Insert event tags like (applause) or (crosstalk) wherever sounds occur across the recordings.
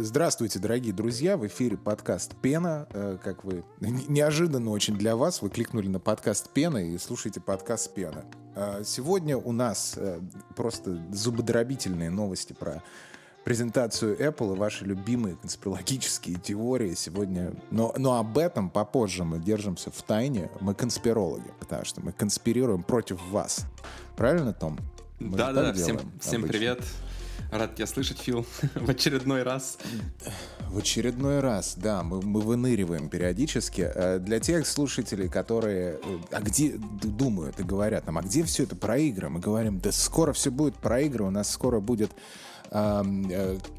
Здравствуйте, дорогие друзья! В эфире подкаст «Пена». Э, как вы (laughs) неожиданно очень для вас, вы кликнули на подкаст «Пена» и слушаете подкаст «Пена». Э, сегодня у нас э, просто зубодробительные новости про презентацию Apple и ваши любимые конспирологические теории сегодня. Но, но об этом попозже мы держимся в тайне. Мы конспирологи, потому что мы конспирируем против вас. Правильно, Том? Да-да, всем, всем привет. Рад тебя слышать, Фил, (laughs) в очередной раз. В очередной раз, да, мы, мы выныриваем периодически. Э, для тех слушателей, которые э, а где думают и говорят нам, а где все это про игры? Мы говорим, да скоро все будет про игры, у нас скоро будет э,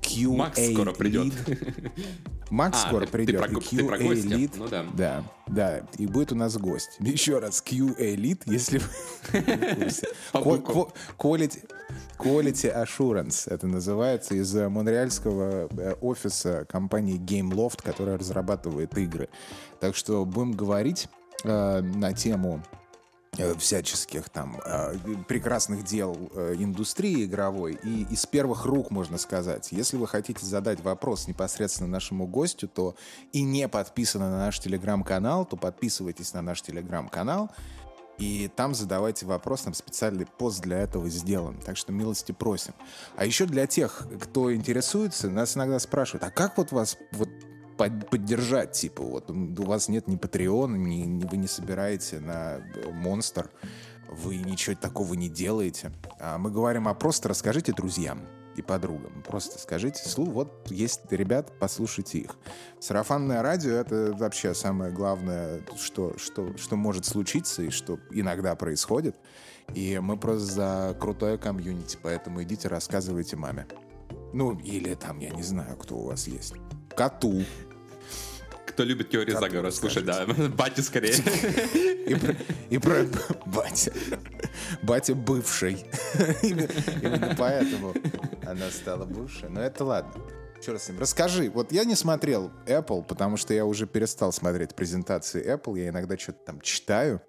QA Макс скоро придет. (laughs) Макс а, скоро ты, придет. Ты про, и QA ты про Elite. Ну да. Да, да. И будет у нас гость. Еще раз, QA Elite, если вы (laughs) Quality, Quality Assurance это называется из монреальского э, офиса компании GameLoft, которая разрабатывает игры. Так что будем говорить э, на тему Э, всяческих там э, прекрасных дел э, индустрии игровой. И из первых рук, можно сказать, если вы хотите задать вопрос непосредственно нашему гостю, то и не подписаны на наш телеграм-канал, то подписывайтесь на наш телеграм-канал, и там задавайте вопрос, там специальный пост для этого сделан. Так что милости просим. А еще для тех, кто интересуется, нас иногда спрашивают, а как вот вас вот поддержать, типа, вот у вас нет ни Patreon, ни, ни вы не собираете на Монстр, вы ничего такого не делаете. А мы говорим, а просто расскажите друзьям и подругам. Просто скажите, слу, вот есть ребят, послушайте их. Сарафанное радио — это вообще самое главное, что, что, что может случиться и что иногда происходит. И мы просто за крутое комьюнити, поэтому идите рассказывайте маме. Ну, или там, я не знаю, кто у вас есть. Коту кто любит теории как заговора слушать, да. (laughs) Батя скорее. И про, и про батя. Батя бывший. Именно поэтому она стала бывшей. Но это ладно. Черт с ним. Расскажи, вот я не смотрел Apple, потому что я уже перестал смотреть презентации Apple. Я иногда что-то там читаю.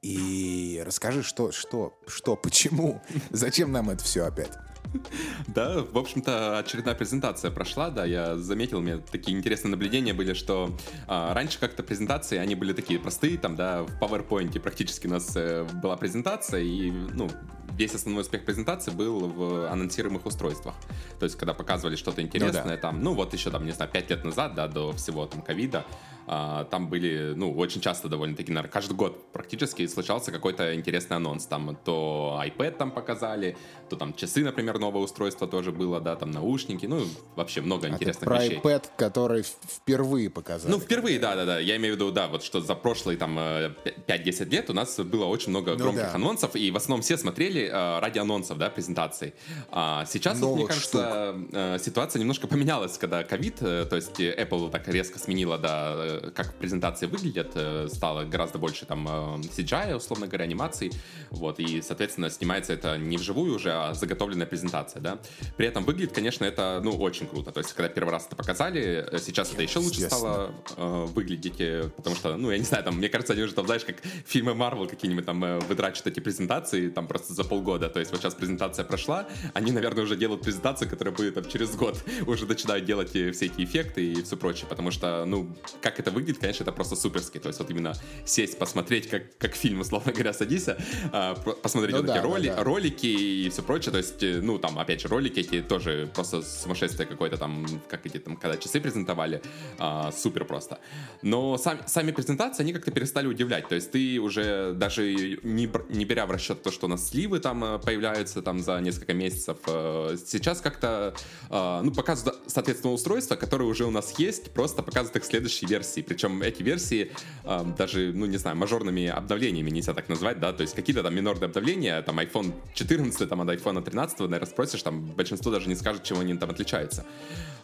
И расскажи, что, что, что, почему, зачем нам это все опять? (laughs) Да, в общем-то, очередная презентация прошла, да, я заметил, у меня такие интересные наблюдения были, что а, раньше как-то презентации, они были такие простые, там, да, в PowerPoint практически у нас э, была презентация, и, ну, весь основной успех презентации был в анонсируемых устройствах. То есть, когда показывали что-то интересное, ну, да. там, ну, вот еще, там, не знаю, пять лет назад, да, до всего там ковида, там были, ну, очень часто довольно-таки, наверное, каждый год практически случался какой-то интересный анонс. Там то iPad там показали, то там часы, например, новое устройство тоже было, да, там наушники, ну, вообще много а интересных про вещей. iPad, который впервые показали. Ну, впервые, да-да-да. Я имею в виду, да, вот что за прошлые там 5-10 э, лет у нас было очень много ну, громких да. анонсов, и в основном все смотрели э, ради анонсов, да, презентаций. А сейчас, вот, мне кажется, э, ситуация немножко поменялась, когда ковид, то есть Apple так резко сменила, да, как презентации выглядят, э, стало гораздо больше там э, CGI, условно говоря, анимаций, вот, и, соответственно, снимается это не вживую уже, а заготовленная презентация, да. При этом выглядит, конечно, это, ну, очень круто, то есть, когда первый раз это показали, э, сейчас это еще лучше стало э, выглядеть, потому что, ну, я не знаю, там, мне кажется, они уже там, знаешь, как фильмы Marvel какие-нибудь там э, эти презентации там просто за полгода, то есть вот сейчас презентация прошла, они, наверное, уже делают презентацию, которая будет там через год, (laughs) уже начинают делать все эти эффекты и все прочее, потому что, ну, как это выглядит, конечно, это просто суперски. То есть вот именно сесть, посмотреть, как, как фильм, условно говоря, садись, а, посмотреть ну, вот да, эти роли, да, да. ролики и все прочее. То есть, э, ну, там, опять же, ролики эти тоже просто сумасшествие какое-то там, как эти там, когда часы презентовали, а, супер просто. Но сам, сами презентации, они как-то перестали удивлять. То есть ты уже даже не, не беря в расчет то, что у нас сливы там э, появляются там за несколько месяцев, э, сейчас как-то, ну, показывают, соответственно, устройства, которые уже у нас есть, просто показывают их следующей версии причем эти версии э, даже, ну не знаю, мажорными обновлениями нельзя так назвать, да, то есть какие-то там минорные обновления, там iPhone 14 там от iPhone 13, наверное, спросишь, там большинство даже не скажет, чем они там отличаются.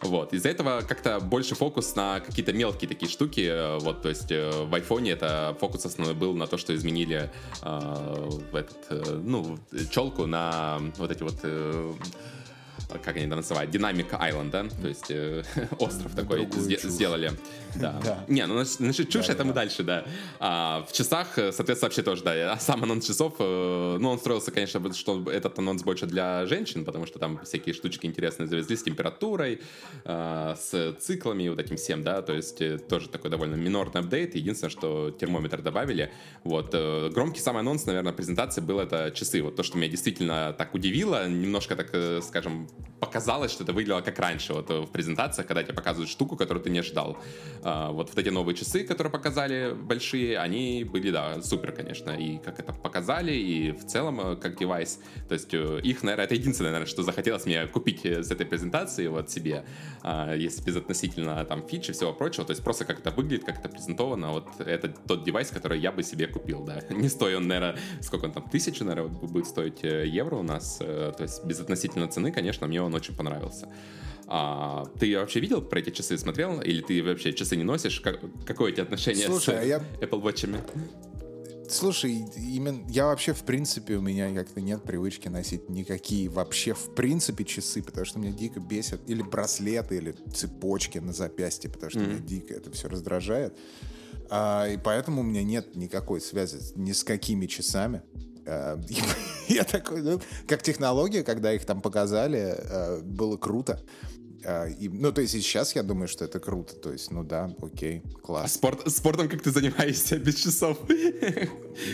Вот, из-за этого как-то больше фокус на какие-то мелкие такие штуки, э, вот, то есть э, в iPhone это фокус основной был на то, что изменили э, этот, э, ну, челку на вот эти вот... Э, как они это называют, Dynamic Island, да, то есть э, (laughs) остров такой сделали. Да. (laughs) да. Не, ну насчет чушь да, это да. мы дальше, да. А, в часах, соответственно, вообще тоже, да, сам анонс часов, э, ну, он строился, конечно, что этот анонс больше для женщин, потому что там всякие штучки интересные завезли с температурой, э, с циклами, вот этим всем, да, то есть э, тоже такой довольно минорный апдейт, единственное, что термометр добавили, вот. Э, громкий самый анонс, наверное, презентации был это часы, вот то, что меня действительно так удивило, немножко так, э, скажем, показалось, что это выглядело как раньше, вот в презентациях, когда тебе показывают штуку, которую ты не ждал. А, вот, вот эти новые часы, которые показали, большие, они были, да, супер, конечно. И как это показали, и в целом э, как девайс. То есть э, их, наверное, это единственное, наверное, что захотелось мне купить э, с этой презентации вот себе, а, если безотносительно там фич и всего прочего. То есть просто как это выглядит, как это презентовано. Вот это тот девайс, который я бы себе купил, да. (laughs) Не стоит он, наверное, сколько он там, тысячу, наверное, будет стоить евро у нас. То есть безотносительно цены, конечно, мне он очень понравился. А, ты вообще видел про эти часы, смотрел? Или ты вообще часы не носишь? Как, какое у тебя отношение Слушай, с а я... Apple Watch? Слушай, именно я вообще в принципе у меня как-то нет привычки носить никакие вообще в принципе часы, потому что меня дико бесят или браслеты, или цепочки на запястье, потому что mm-hmm. меня дико это все раздражает. А, и поэтому у меня нет никакой связи ни с какими часами. А, (laughs) я такой, ну, как технология, когда их там показали, а, было круто. А, и, ну, то есть сейчас я думаю, что это круто. То есть, ну да, окей, класс. А спорт, спортом как ты занимаешься без часов?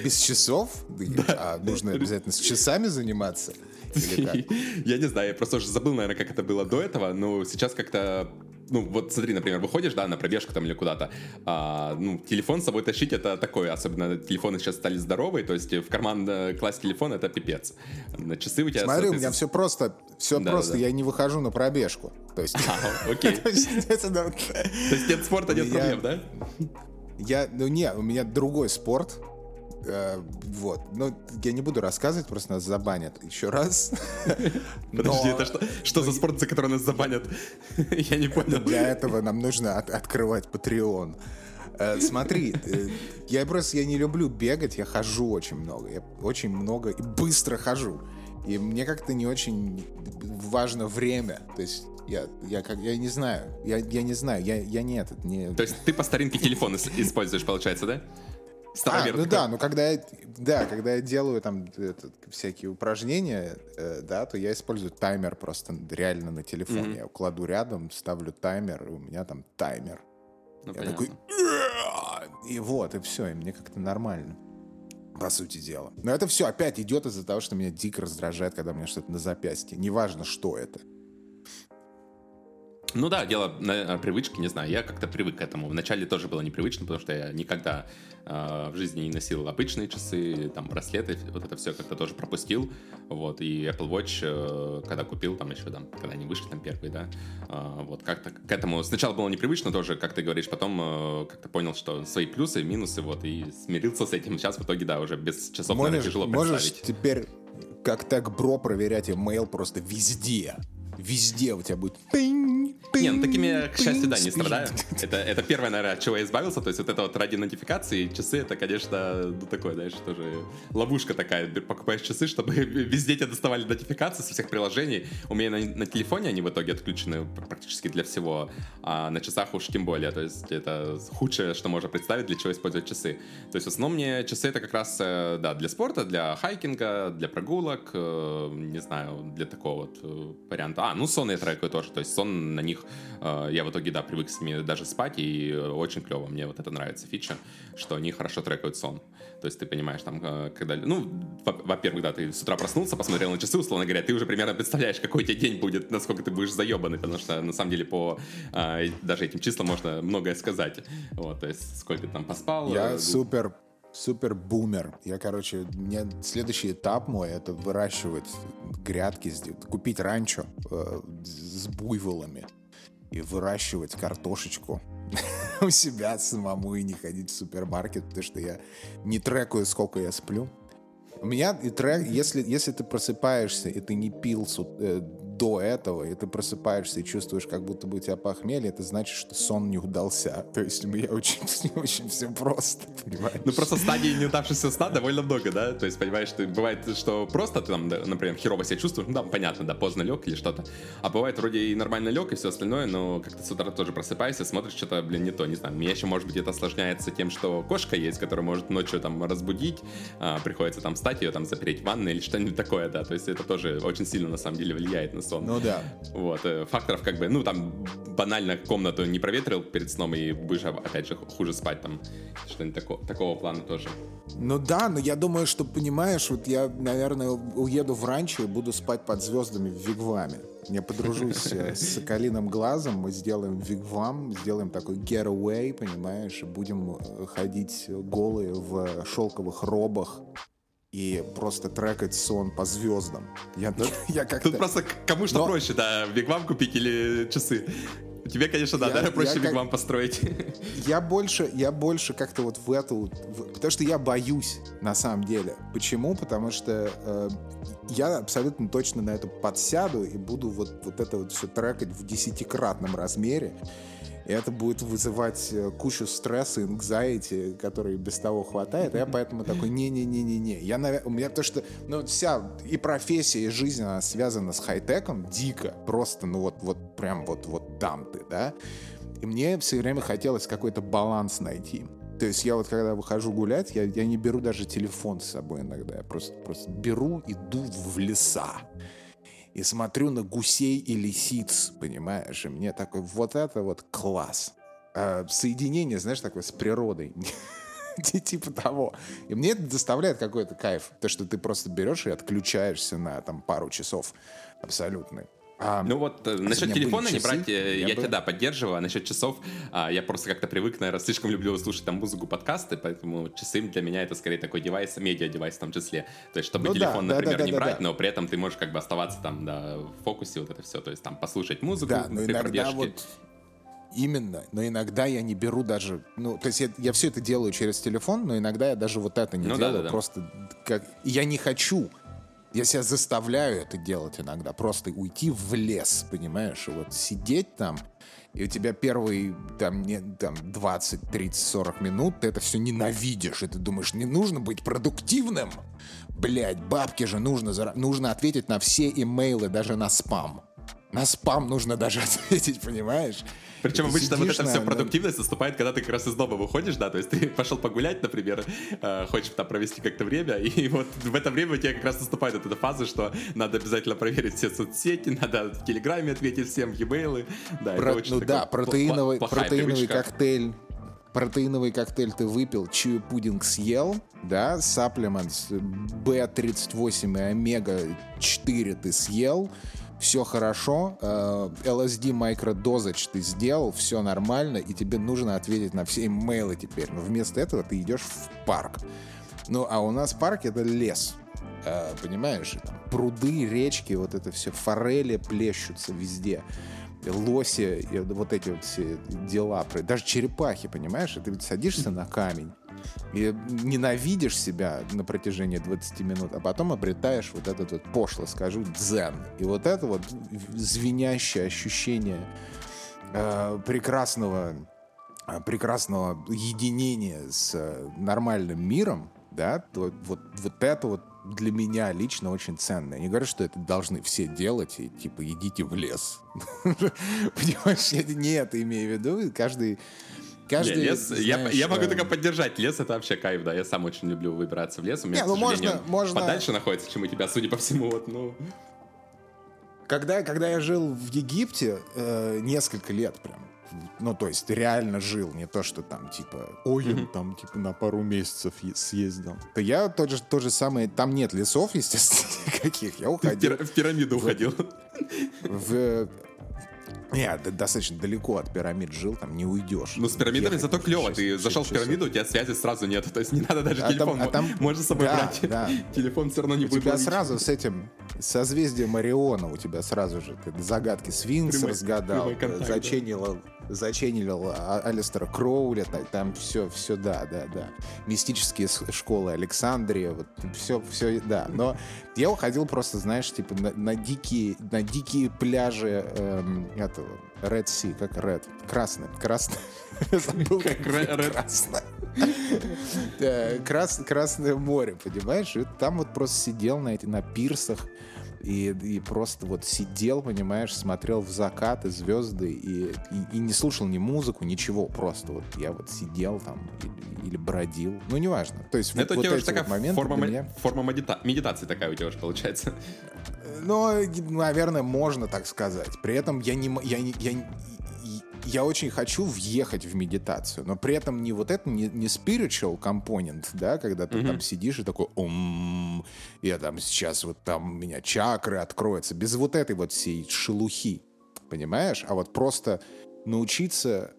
Без часов? Да. А нужно обязательно с часами заниматься? (laughs) Я не знаю, я просто уже забыл, наверное, как это было до этого, но сейчас как-то ну, вот смотри, например, выходишь, да, на пробежку там или куда-то, а, ну, телефон с собой тащить это такое, особенно телефоны сейчас стали здоровые, то есть в карман э, класть телефон это пипец. На часы у тебя... Смотри, у меня все просто, все да, просто, да, да. я не выхожу на пробежку. То есть... А, (laughs) окей. То есть нет спорта, нет проблем, да? Я, ну не, у меня другой спорт, Э, вот. Ну, я не буду рассказывать, просто нас забанят еще раз. (laughs) Подожди, это что, что за спорт, за который нас забанят? (laughs) Я не понял. Для этого нам нужно от, открывать Patreon. Э, смотри, э, я просто я не люблю бегать, я хожу очень много. Я очень много и быстро хожу. И мне как-то не очень важно время. То есть я, я, как, я не знаю. Я, я не знаю. Я, я не этот. Не... То есть ты по старинке телефон используешь, получается, да? А, ну да, ну когда я, да, когда я делаю там этот, всякие упражнения, э, да, то я использую таймер просто реально на телефоне. Mm-hmm. Я кладу рядом, ставлю таймер, и у меня там таймер. Ну, я понятно. такой, и вот, и все, и мне как-то нормально. По сути дела. Но это все опять идет из-за того, что меня дико раздражает, когда у меня что-то на запястье. Неважно, что это. Ну да, дело на привычке, не знаю, я как-то привык к этому. Вначале тоже было непривычно, потому что я никогда э, в жизни не носил обычные часы, там, браслеты, вот это все как-то тоже пропустил, вот, и Apple Watch, э, когда купил, там, еще, там, когда они вышли, там, первые, да, э, вот, как-то к этому сначала было непривычно тоже, как ты говоришь, потом э, как-то понял, что свои плюсы и минусы, вот, и смирился с этим. Сейчас в итоге, да, уже без часов, можешь, наверное, тяжело можешь представить. теперь как так бро проверять email просто везде. Везде у тебя будет не, ну такими, к счастью, да, не страдаю. (laughs) Это, это первое, наверное, от чего я избавился. То есть вот это вот ради нотификации часы, это, конечно, ну такое, знаешь, тоже ловушка такая. Покупаешь часы, чтобы (laughs) везде тебе доставали нотификации со всех приложений. У меня на, на телефоне они в итоге отключены практически для всего, а на часах уж тем более. То есть это худшее, что можно представить, для чего использовать часы. То есть в основном мне часы это как раз, э, да, для спорта, для хайкинга, для прогулок, э, не знаю, для такого вот э, варианта. А, ну сон я трекаю тоже. То есть сон на них Э, я в итоге, да, привык с ними даже спать, и очень клево. Мне вот это нравится фича, что они хорошо трекают сон. То есть ты понимаешь, там, э, когда... Ну, во-первых, да, ты с утра проснулся, посмотрел на часы, условно говоря, ты уже примерно представляешь, какой у тебя день будет, насколько ты будешь заебанный, потому что, на самом деле, по э, даже этим числам можно многое сказать. Вот, то есть, сколько ты там поспал. Я супер супер бумер. Я, короче, мне следующий этап мой это выращивать грядки, купить ранчо э, с буйволами и выращивать картошечку (laughs) у себя самому и не ходить в супермаркет, потому что я не трекаю, сколько я сплю. У меня и трек, если, если ты просыпаешься и ты не пил э, до этого, и ты просыпаешься и чувствуешь, как будто бы у тебя похмелье, это значит, что сон не удался. (laughs) То есть меня очень, (laughs) очень все просто, понимаешь? Ну просто стадий неудавшегося сна довольно много, да? То есть, понимаешь, ты, бывает, что просто ты там, например, херово себя чувствуешь, ну да, понятно, да, поздно лег или что-то. А бывает вроде и нормально лег, и все остальное, но как-то с утра тоже просыпаешься, смотришь, что-то, блин, не то, не знаю. Меня еще, может быть, это осложняется тем, что кошка есть, которая может ночью там разбудить, а, приходится там встать, ее там запереть в ванной или что-нибудь такое, да. То есть это тоже очень сильно на самом деле влияет на сон. Ну да. Вот. Э, факторов как бы, ну там банально комнату не проветрил перед сном и будешь опять же хуже спать там. Что-нибудь такого, такого плана тоже. Ну да, но я думаю, что понимаешь, вот я, наверное, уеду в ранчо и буду спать под звездами в Вигваме. Я подружусь э, с Соколиным Глазом, мы сделаем вигвам, сделаем такой getaway, понимаешь, и будем э, ходить голые в шелковых робах и просто трекать сон по звездам. Я, ну, (laughs) я как Тут просто кому что Но... проще, да, вигвам купить или часы. Тебе, конечно, да, я, да, проще как... вам построить. (laughs) Я больше, я больше как-то вот в эту... В, потому что я боюсь, на самом деле. Почему? Потому что э, я абсолютно точно на это подсяду и буду вот, вот это вот все трекать в десятикратном размере. И это будет вызывать э, кучу стресса, anxiety, который без того хватает. И я поэтому такой, не-не-не-не-не. Я, у меня то, что ну, вся и профессия, и жизнь, она связана с хай-теком дико. Просто, ну вот, вот прям вот, вот там ты, да. И мне все время хотелось какой-то баланс найти. То есть я вот когда выхожу гулять, я, я не беру даже телефон с собой иногда. Я просто, просто беру, иду в леса и смотрю на гусей и лисиц, понимаешь? И мне такой, вот это вот класс. А, соединение, знаешь, такое с природой. (laughs) типа того. И мне это доставляет какой-то кайф. То, что ты просто берешь и отключаешься на там пару часов абсолютно. А, ну вот э, насчет телефона не брать, э, я, я бы... тебя да, поддерживаю, а насчет часов а, я просто как-то привык, наверное, слишком люблю слушать там музыку, подкасты, поэтому часы для меня это скорее такой девайс, медиа-девайс в том числе. То есть, чтобы ну, телефон, да, например, да, да, не да, брать, да. но при этом ты можешь как бы оставаться там да, в фокусе, вот это все, то есть там послушать музыку да, но иногда пробежке. Вот... Именно, но иногда я не беру даже, ну, то есть я, я все это делаю через телефон, но иногда я даже вот это не ну, делаю, да, да, да. просто как я не хочу я себя заставляю это делать иногда. Просто уйти в лес, понимаешь? И вот сидеть там, и у тебя первые там, не, там 20, 30, 40 минут ты это все ненавидишь. И ты думаешь, не нужно быть продуктивным? Блять, бабки же нужно, нужно ответить на все имейлы, даже на спам. На спам нужно даже (laughs) ответить, понимаешь? Причем ты обычно вот эта вся продуктивность наступает, когда ты как раз из дома выходишь, да, то есть ты (laughs) пошел погулять, например, э, хочешь там провести как-то время, (laughs) и вот в это время у тебя как раз наступает вот эта фаза, что надо обязательно проверить все соцсети, (laughs) надо в Телеграме ответить всем, e-mailы. Да, Про, это очень ну да, протеиновый, протеиновый коктейль протеиновый коктейль ты выпил, чью пудинг съел, да, саплемент B38 и омега-4 ты съел, все хорошо, LSD э, микродозач ты сделал, все нормально, и тебе нужно ответить на все имейлы теперь. Но вместо этого ты идешь в парк. Ну, а у нас парк — это лес. Э, понимаешь? Там пруды, речки, вот это все, форели плещутся везде лоси, вот эти вот все дела, даже черепахи, понимаешь, ты садишься на камень, и ненавидишь себя на протяжении 20 минут, а потом обретаешь вот этот вот, пошло скажу, дзен. И вот это вот звенящее ощущение э, прекрасного, э, прекрасного единения с э, нормальным миром, да, вот, вот, вот это вот для меня лично очень ценно. Я не говорю, что это должны все делать, и типа идите в лес. (laughs) Понимаешь, я не это имею в виду. Каждый Каждый, лес, знаешь, я, я могу э... только поддержать. Лес это вообще кайф, да. Я сам очень люблю выбираться в лес. У меня, не, ну, можно, можно... подальше находится, чем у тебя, судя по всему. Вот, ну. Когда, когда я жил в Египте э, несколько лет прям, ну, то есть реально жил, не то, что там, типа, ой, mm-hmm. там, типа, на пару месяцев съездил. То я тот же, то же самое, там нет лесов, (laughs) естественно, никаких. Я уходил. В, в пирамиду в, уходил. В, я достаточно далеко от пирамид жил, там не уйдешь. Ну, с пирамидами зато клево. Ты зашел в пирамиду, у тебя связи сразу нет. То есть не надо даже а телефон. Там, а там... Можно с собой да, брать. Да. (laughs) Телефон все равно не у будет. У тебя ловить. сразу с этим созвездием Ориона у тебя сразу же ты загадки Свинкс разгадал, заченил заченилил а, Алистера Кроули, там все, все, да, да, да. Мистические школы Александрия, вот все, все, да. Но я уходил просто, знаешь, типа на, на дикие, на дикие пляжи эм, этого Red Sea, как Red, красный, красный. (laughs) Забыл, как Red. Красное. Крас, Красное море, понимаешь? И там вот просто сидел на, эти, на пирсах, и, и просто вот сидел, понимаешь, смотрел в закат и звезды, и, и, и не слушал ни музыку, ничего, просто вот я вот сидел там или, или бродил, ну, неважно. То есть Это вот, у тебя вот уже такая форма, меня... форма медита... медитации такая у тебя уже получается. Ну, наверное, можно так сказать. При этом я не, я, я, я очень хочу въехать в медитацию, но при этом не вот это, не, не spiritual компонент, да, когда ты mm-hmm. там сидишь и такой, ом, я там сейчас вот там у меня чакры откроются, без вот этой вот всей шелухи, понимаешь? А вот просто научиться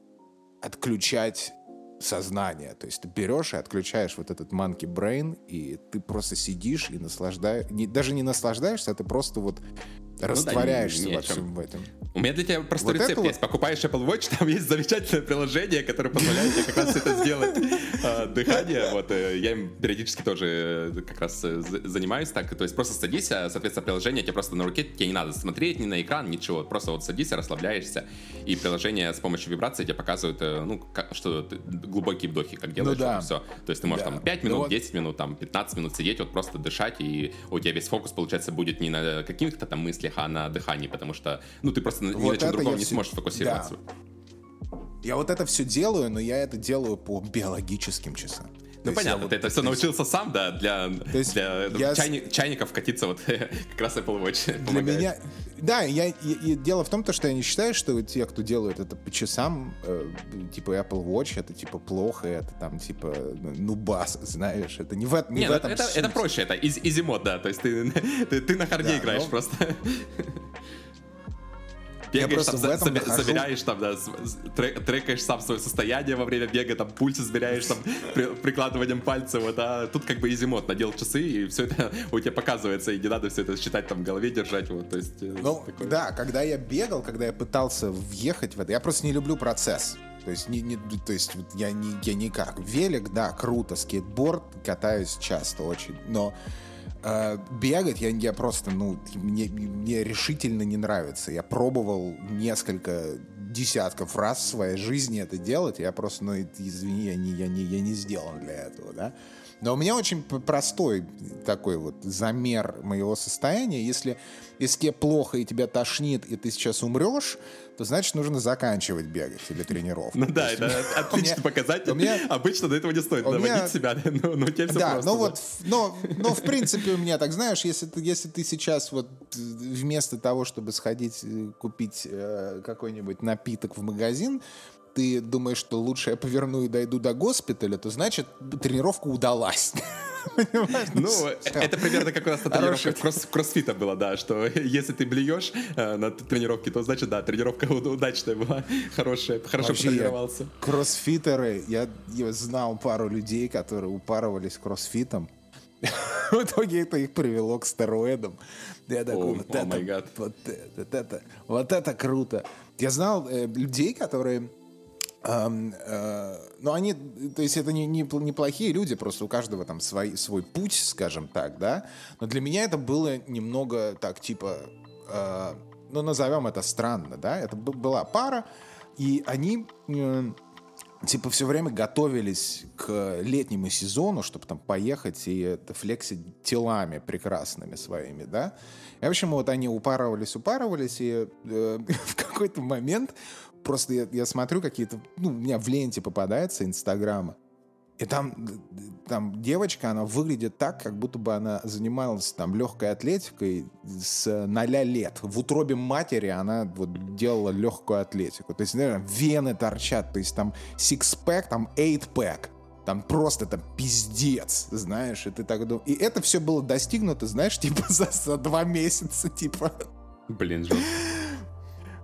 отключать сознание. То есть ты берешь и отключаешь вот этот monkey brain, и ты просто сидишь и наслаждаешься, даже не наслаждаешься, а ты просто вот растворяешься ну, да, во всем в этом. У меня для тебя простой вот рецепт есть. Вот... Покупаешь Apple Watch, там есть замечательное приложение, которое позволяет тебе как раз это сделать. А, дыхание, вот, э, я им периодически тоже э, как раз э, занимаюсь так. То есть просто садись, а, соответственно, приложение тебе просто на руке, тебе не надо смотреть ни на экран, ничего. Просто вот садись, расслабляешься, и приложение с помощью вибрации тебе показывает, ну, что глубокие вдохи, как делаешь, ну, да. все. То есть ты можешь да. там 5 минут, ну, 10 минут, там 15 минут сидеть, вот просто дышать, и у тебя весь фокус, получается, будет не на каких-то там мыслях, а на дыхании, потому что, ну, ты просто вот ни на чем другом не все... сможешь фокусироваться. Да. Я вот это все делаю, но я это делаю по биологическим часам. Ну понятно, вот, ты это все научился сам, да, для, есть для я... чайник, чайников катиться вот (laughs) как раз Apple Watch Для помогает. меня, да, я, и дело в том, то, что я не считаю, что те, кто делают это по часам, э, типа Apple Watch, это типа плохо, это там типа ну бас, знаешь, это не в, не не, в ну, этом это, это проще, это изи мод, да, то есть ты, (laughs) ты, ты на харде да, играешь но... просто. (laughs) Бегаешь, там, соб, собираешь, там, да, трек, трекаешь сам свое состояние во время бега, там, пульс измеряешь, там, при, прикладыванием пальца, вот, а тут как бы изимот, надел часы, и все это (laughs) у тебя показывается, и не надо все это считать, там, в голове держать, вот, то есть... Э, ну, такое. да, когда я бегал, когда я пытался въехать в это, я просто не люблю процесс. То есть, не, не, то есть я, не, я никак. Велик, да, круто, скейтборд, катаюсь часто очень, но Э, бегать я, я просто, ну, мне, мне решительно не нравится. Я пробовал несколько десятков раз в своей жизни это делать, я просто, ну, извини, я не, я не, я не сделан для этого, да. Но у меня очень простой такой вот замер моего состояния. Если, если тебе плохо и тебя тошнит, и ты сейчас умрешь, то значит нужно заканчивать бегать или тренировку. Ну да, это отличный показатель. Обычно до этого не стоит доводить себя, но все Да, ну вот, но, в принципе у меня так, знаешь, если ты, если ты сейчас вот вместо того, чтобы сходить э, купить э, какой-нибудь напиток в магазин, ты думаешь, что лучше я поверну и дойду до госпиталя, то значит тренировка удалась. Ну, это примерно как у нас на тренировке кроссфита было, да, что если ты блюешь э, на тренировке, то значит, да, тренировка удачная была, хорошая, хорошо потренировался. Кроссфитеры, я знал пару людей, которые упарывались кроссфитом, (laughs) в итоге это их привело к стероидам. Я такой, вот, это, вот, это, вот это круто. Я знал э, людей, которые но они, то есть это не, не, не плохие люди, просто у каждого там свой, свой путь, скажем так, да. Но для меня это было немного так, типа, э, ну, назовем это странно, да. Это была пара, и они, э, типа, все время готовились к летнему сезону, чтобы там поехать и флексить телами прекрасными своими, да. И, в общем, вот они упарывались, упарывались, и э, (laughs) в какой-то момент просто я, я смотрю какие-то, ну, у меня в ленте попадается Инстаграма, и там, там девочка, она выглядит так, как будто бы она занималась там легкой атлетикой с ноля лет. В утробе матери она вот делала легкую атлетику. То есть, наверное, вены торчат, то есть там six-pack, там eight-pack. Там просто там пиздец, знаешь, и ты так думаешь. И это все было достигнуто, знаешь, типа (laughs) за, за два месяца, типа. Блин, жестко.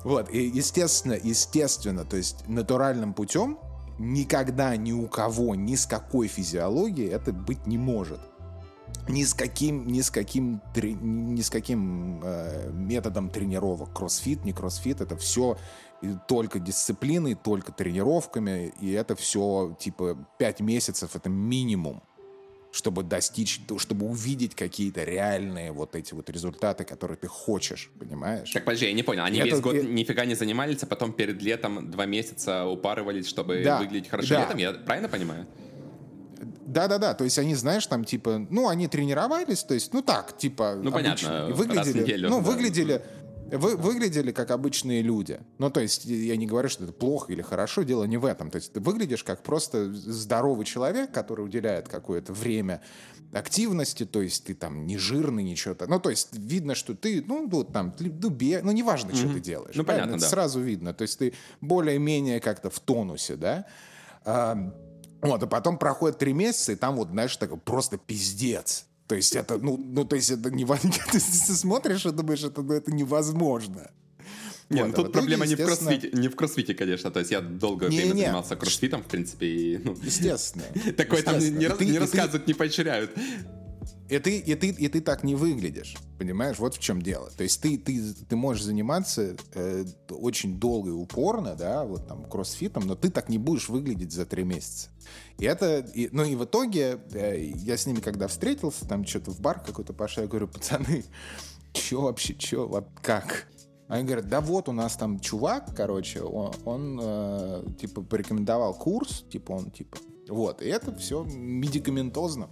Вот, и естественно, естественно, то есть натуральным путем никогда ни у кого, ни с какой физиологией это быть не может. ни с каким, ни с каким, ни с каким э, методом тренировок. Кроссфит, не кроссфит, это все только дисциплиной, только тренировками, и это все, типа, 5 месяцев, это минимум чтобы достичь, чтобы увидеть какие-то реальные вот эти вот результаты, которые ты хочешь, понимаешь? Так, подожди, я не понял. Они это, весь год нифига не занимались, а потом перед летом два месяца упарывались, чтобы да, выглядеть хорошо да. летом? Я правильно понимаю? Да-да-да, то есть они, знаешь, там типа, ну, они тренировались, то есть, ну так, типа, ну, обычно, понятно, выглядели, неделю, ну, да. выглядели, вы, выглядели как обычные люди. Ну, то есть, я не говорю, что это плохо или хорошо, дело не в этом. То есть, ты выглядишь как просто здоровый человек, который уделяет какое-то время активности, то есть ты там не жирный, ничего-то. Ну, то есть видно, что ты, ну, вот там, ну, бе... ну неважно, mm-hmm. что ты делаешь. Ну, понятно, Это да. сразу видно. То есть ты более-менее как-то в тонусе, да? А, вот, а потом проходит три месяца, и там вот, знаешь, такой просто пиздец. То есть это, ну, ну то есть это невозможно. (laughs) Ты смотришь и думаешь, это, ну, это невозможно. Не, вот, ну тут а проблема не в кроссфите, не в кроссфите, конечно. То есть я долгое не, время не. занимался кроссфитом, в принципе, и, ну, естественно. (laughs) Такое там не, ты, не рассказывают, ты... не поощряют. И ты, и, ты, и ты так не выглядишь, понимаешь? Вот в чем дело. То есть ты, ты, ты можешь заниматься э, очень долго и упорно, да, вот там кроссфитом, но ты так не будешь выглядеть за три месяца. И это, и, ну и в итоге э, я с ними когда встретился, там что-то в бар какой-то пошел, я говорю, пацаны, что вообще, вот как? Они говорят, да вот у нас там чувак, короче, он, он э, типа порекомендовал курс, типа он типа, вот, и это все медикаментозно.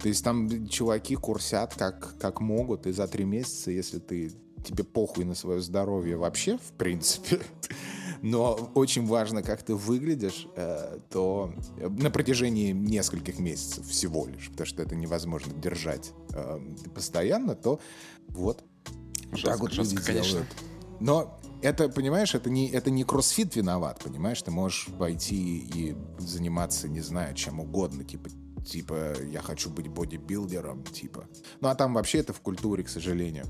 То есть там чуваки курсят как, как могут, и за три месяца, если ты тебе похуй на свое здоровье вообще, в принципе, (laughs) но очень важно, как ты выглядишь, э, то на протяжении нескольких месяцев всего лишь, потому что это невозможно держать э, постоянно, то вот жестко, так вот жестко, люди конечно. делают. Но это, понимаешь, это не, это не кроссфит виноват, понимаешь? Ты можешь пойти и заниматься, не знаю, чем угодно, типа типа, я хочу быть бодибилдером, типа. Ну, а там вообще это в культуре, к сожалению.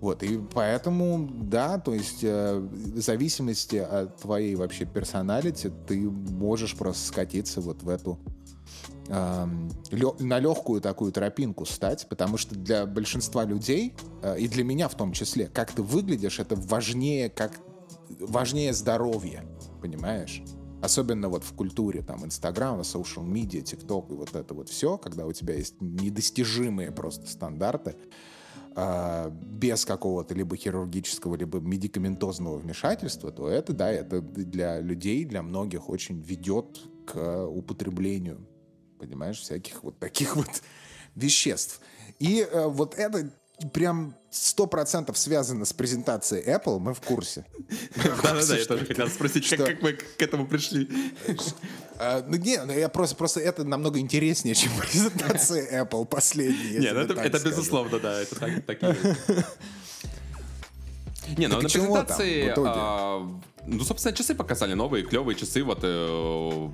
Вот, и поэтому, да, то есть э, в зависимости от твоей вообще персоналити ты можешь просто скатиться вот в эту э, лё, на легкую такую тропинку стать, потому что для большинства людей, э, и для меня в том числе, как ты выглядишь, это важнее, как важнее здоровье, понимаешь? Особенно вот в культуре, там, Инстаграма, social media, ТикТок и вот это вот все, когда у тебя есть недостижимые просто стандарты, э, без какого-то либо хирургического, либо медикаментозного вмешательства, то это, да, это для людей, для многих очень ведет к употреблению, понимаешь, всяких вот таких (laughs) вот веществ. И э, вот это прям сто процентов связано с презентацией Apple, мы в курсе. Да-да-да, я тоже хотел спросить, как мы к этому пришли. А, ну, не, ну, я просто, просто это намного интереснее, чем (laughs) презентация Apple последняя. Не, ну это безусловно, да, это так и (laughs) Не, ну на презентации ну, собственно, часы показали новые, клевые часы, вот э,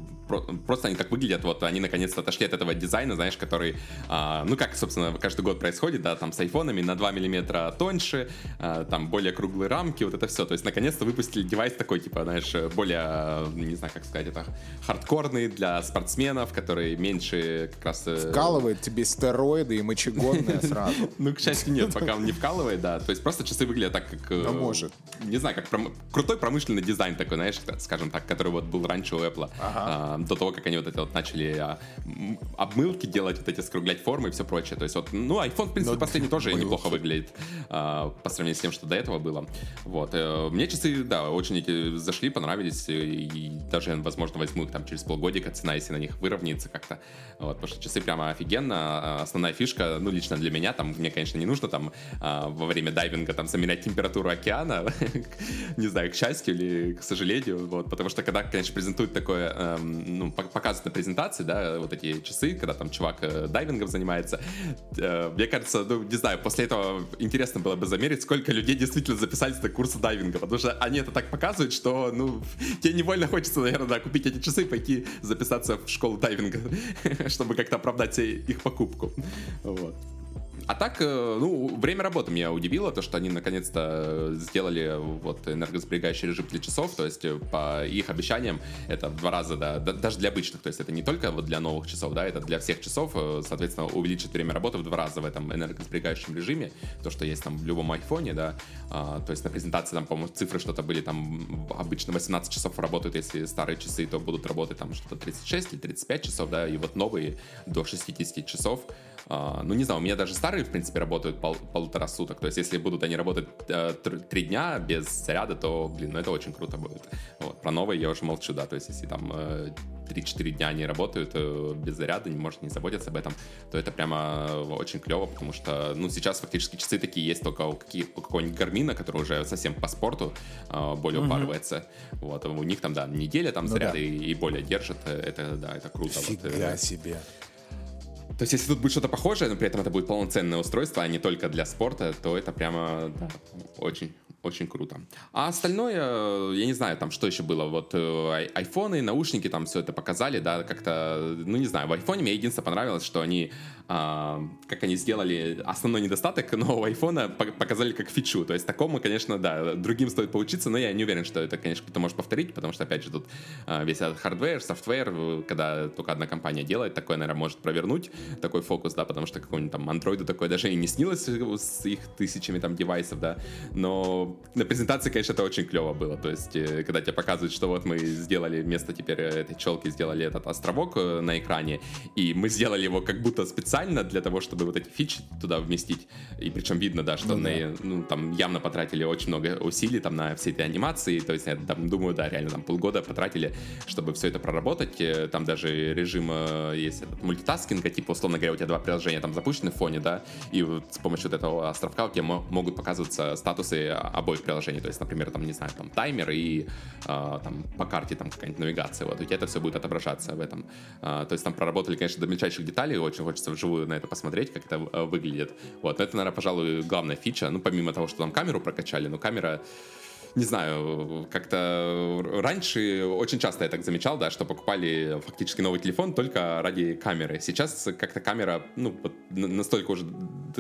просто они так выглядят, вот они наконец-то отошли от этого дизайна, знаешь, который, э, ну, как, собственно, каждый год происходит, да, там с айфонами на 2 миллиметра тоньше, э, там более круглые рамки, вот это все, то есть наконец-то выпустили девайс такой, типа, знаешь, более, не знаю, как сказать, это хардкорный для спортсменов, который меньше как раз... Э... Вкалывает тебе стероиды и мочегонные (laughs) сразу. Ну, к счастью, нет, пока он не вкалывает, да, то есть просто часы выглядят так, как... Ну, может. Не знаю, как крутой промышленный дизайн такой, знаешь, скажем так, который вот был раньше у Apple, а, до того, как они вот это вот начали а, обмылки делать, вот эти скруглять формы и все прочее. То есть вот, ну, iPhone, в принципе, Но последний (laughs) тоже неплохо выглядит а, по сравнению с тем, что до этого было. Вот. А, мне часы, да, очень эти зашли, понравились, и, и даже, возможно, возьму их там через полгодика, цена, если на них выровняется как-то. Вот, потому что часы прямо офигенно. А, основная фишка, ну, лично для меня, там, мне, конечно, не нужно там а, во время дайвинга там замерять температуру океана, (laughs) не знаю, к счастью или к сожалению, вот, потому что когда, конечно, презентуют такое, эм, ну, показывают на презентации, да, вот эти часы, когда там чувак э, дайвингом занимается, э, мне кажется, ну, не знаю, после этого интересно было бы замерить, сколько людей действительно записались на курсы дайвинга, потому что они это так показывают, что, ну, (laughs) тебе невольно хочется, наверное, да, купить эти часы, пойти записаться в школу дайвинга, (laughs) чтобы как-то оправдать их покупку, вот. А так, э, ну, время работы меня удивило, то, что они наконец-то сделали вот энергосберегающий режим для часов, то есть по их обещаниям это в два раза, да, даже для обычных, то есть это не только вот для новых часов, да, это для всех часов, соответственно, увеличит время работы в два раза в этом энергосберегающем режиме, то, что есть там в любом айфоне, да, а, то есть на презентации там, по-моему, цифры что-то были там обычно 18 часов работают, если старые часы, то будут работать там что-то 36 или 35 часов, да, и вот новые до 60 часов. Uh, ну, не знаю, у меня даже старые, в принципе, работают пол полтора суток. То есть, если будут они работать uh, три дня без заряда, то, блин, ну это очень круто будет. Вот. Про новые я уже молчу, да. То есть, если там uh, 3-4 дня они работают uh, без заряда, не может не заботиться об этом, то это прямо очень клево, потому что, ну, сейчас фактически часы такие есть только у, какие, у какого-нибудь Гармина, который уже совсем по спорту uh, более упарывается. Mm-hmm. Вот. У них там, да, неделя там ну, заряда да. и, и более держит. Это, да, это круто. Фига вот. себе. То есть, если тут будет что-то похожее, но при этом это будет полноценное устройство, а не только для спорта, то это прямо да, очень, очень круто. А остальное, я не знаю, там что еще было. Вот э, айфоны, наушники, там все это показали, да, как-то, ну не знаю, в айфоне мне единственное понравилось, что они а, как они сделали основной недостаток нового айфона, показали как фичу. То есть такому, конечно, да, другим стоит поучиться, но я не уверен, что это, конечно, кто-то может повторить, потому что, опять же, тут а, весь этот hardware, software, когда только одна компания делает, такое, наверное, может провернуть, такой фокус, да, потому что какому-нибудь там андроиду такое даже и не снилось с их тысячами там девайсов, да, но на презентации, конечно, это очень клево было, то есть, э, когда тебе показывают, что вот мы сделали вместо теперь этой челки, сделали этот островок э, на экране, и мы сделали его как будто специально для того, чтобы вот эти фичи туда вместить. И причем видно, да, что ну, на, да. ну, там явно потратили очень много усилий там на все эти анимации. То есть я там думаю, да, реально там полгода потратили, чтобы все это проработать. Э, там даже режим э, есть этот мультитаскинга, типа, условно говоря, у тебя два приложения там запущены в фоне, да, и вот с помощью вот этого островка у тебя могут показываться статусы обоих приложений. То есть, например, там, не знаю, там таймер и э, там по карте там какая-нибудь навигация. Вот у тебя это все будет отображаться в этом. Э, то есть там проработали, конечно, до мельчайших деталей. Очень хочется вживую на это посмотреть, как это э, выглядит. Вот, это, наверное, пожалуй, главная фича. Ну, помимо того, что там камеру прокачали, но камера не знаю, как-то раньше очень часто я так замечал, да, что покупали фактически новый телефон только ради камеры. Сейчас как-то камера, ну, настолько уже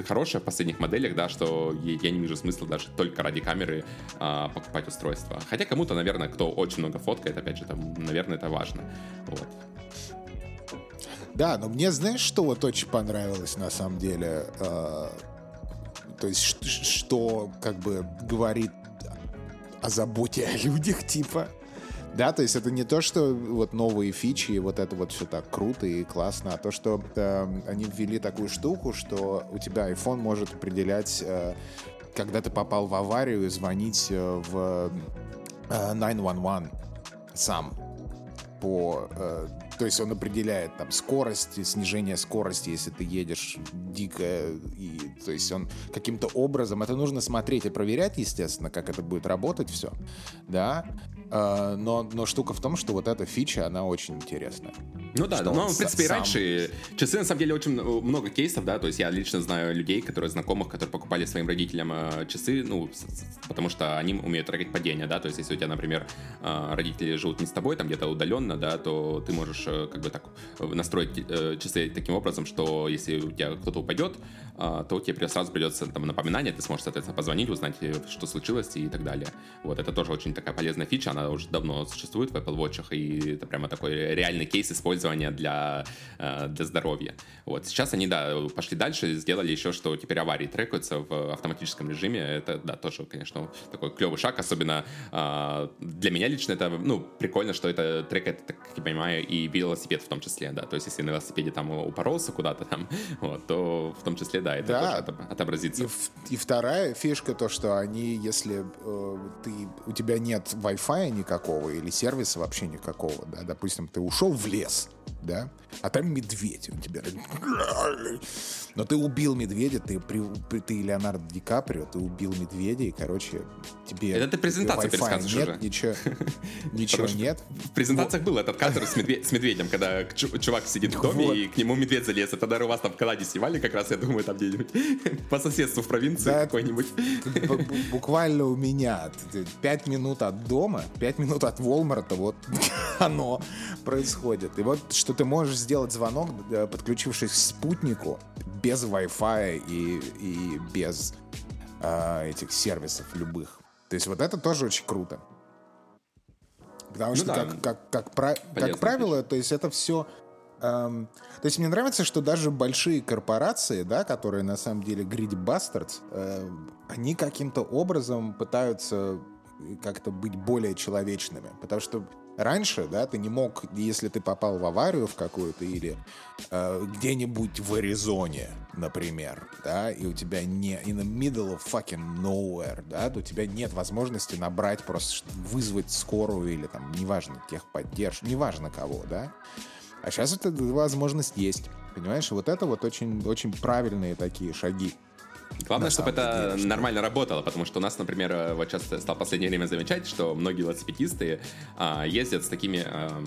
хорошая в последних моделях, да, что я не вижу смысла даже только ради камеры а, покупать устройство. Хотя кому-то, наверное, кто очень много фоткает, опять же, там, наверное, это важно. Вот. Да, но мне знаешь, что вот очень понравилось на самом деле? Э, то есть, что как бы говорит о заботе о людях, типа. Да, то есть это не то, что вот новые фичи, вот это вот все так круто и классно, а то, что э, они ввели такую штуку, что у тебя iPhone может определять, э, когда ты попал в аварию, звонить э, в э, 911 сам по э, то есть он определяет там скорость, снижение скорости, если ты едешь дико. И, то есть он каким-то образом... Это нужно смотреть и проверять, естественно, как это будет работать все. Да. А, но, но штука в том, что вот эта фича, она очень интересная. Ну да, но в принципе, сам... раньше часы, на самом деле, очень много кейсов, да, то есть я лично знаю людей, которые знакомых, которые покупали своим родителям э, часы, ну, потому что они умеют трекать падение, да, то есть если у тебя, например, э, родители живут не с тобой, там где-то удаленно, да, то ты можешь э, как бы так настроить часы таким образом, что если у тебя кто-то упадет, то тебе сразу придется там напоминание, ты сможешь, соответственно, позвонить, узнать, что случилось и так далее. Вот, это тоже очень такая полезная фича, она уже давно существует в Apple Watch, и это прямо такой реальный кейс использования для, э, для здоровья. Вот. Сейчас они, да, пошли дальше, сделали еще, что теперь аварии трекаются в автоматическом режиме. Это, да, тоже, конечно, такой клевый шаг, особенно э, для меня лично это, ну, прикольно, что это трекает, так, как я понимаю, и велосипед в том числе, да, то есть если на велосипеде там упоролся куда-то там, (laughs) вот, то в том числе, да, это да. тоже отобразится. И, и вторая фишка то, что они, если э, ты, у тебя нет Wi-Fi, никакого или сервиса вообще никакого, да, допустим, ты ушел в лес, да, а там медведь, он тебя... Но ты убил медведя, ты, при, ты Леонардо Ди Каприо, ты убил медведя, и, короче, тебе... Это ты презентацию пересказываешь нет, уже. Ничего, (laughs) ничего нет. В презентациях был этот кадр с, медведем, когда чувак сидит в доме, и к нему медведь залез. Это даже у вас там в Канаде снимали как раз, я думаю, там где-нибудь (laughs) по соседству в провинции какой-нибудь. Буквально у меня пять минут от дома, пять минут от Волмарта, вот (laughs) оно происходит. И вот что ты можешь сделать звонок, э, подключившись к спутнику, без Wi-Fi и, и без э, этих сервисов любых. То есть вот это тоже очень круто. Потому ну что, да. как, как, как, как правило, то есть это все... Эм, то есть мне нравится, что даже большие корпорации, да, которые на самом деле bastards, э, они каким-то образом пытаются как-то быть более человечными. Потому что раньше, да, ты не мог, если ты попал в аварию в какую-то или э, где-нибудь в Аризоне, например, да, и у тебя не in the middle of fucking nowhere, да, то у тебя нет возможности набрать, просто вызвать скорую или там, неважно, техподдержку, неважно кого, да. А сейчас эта возможность есть. Понимаешь, вот это вот очень, очень правильные такие шаги. Главное, чтобы это деле, нормально работало, потому что у нас, например, э, вот часто стал в последнее время замечать, что многие велосипедисты а, ездят с такими а,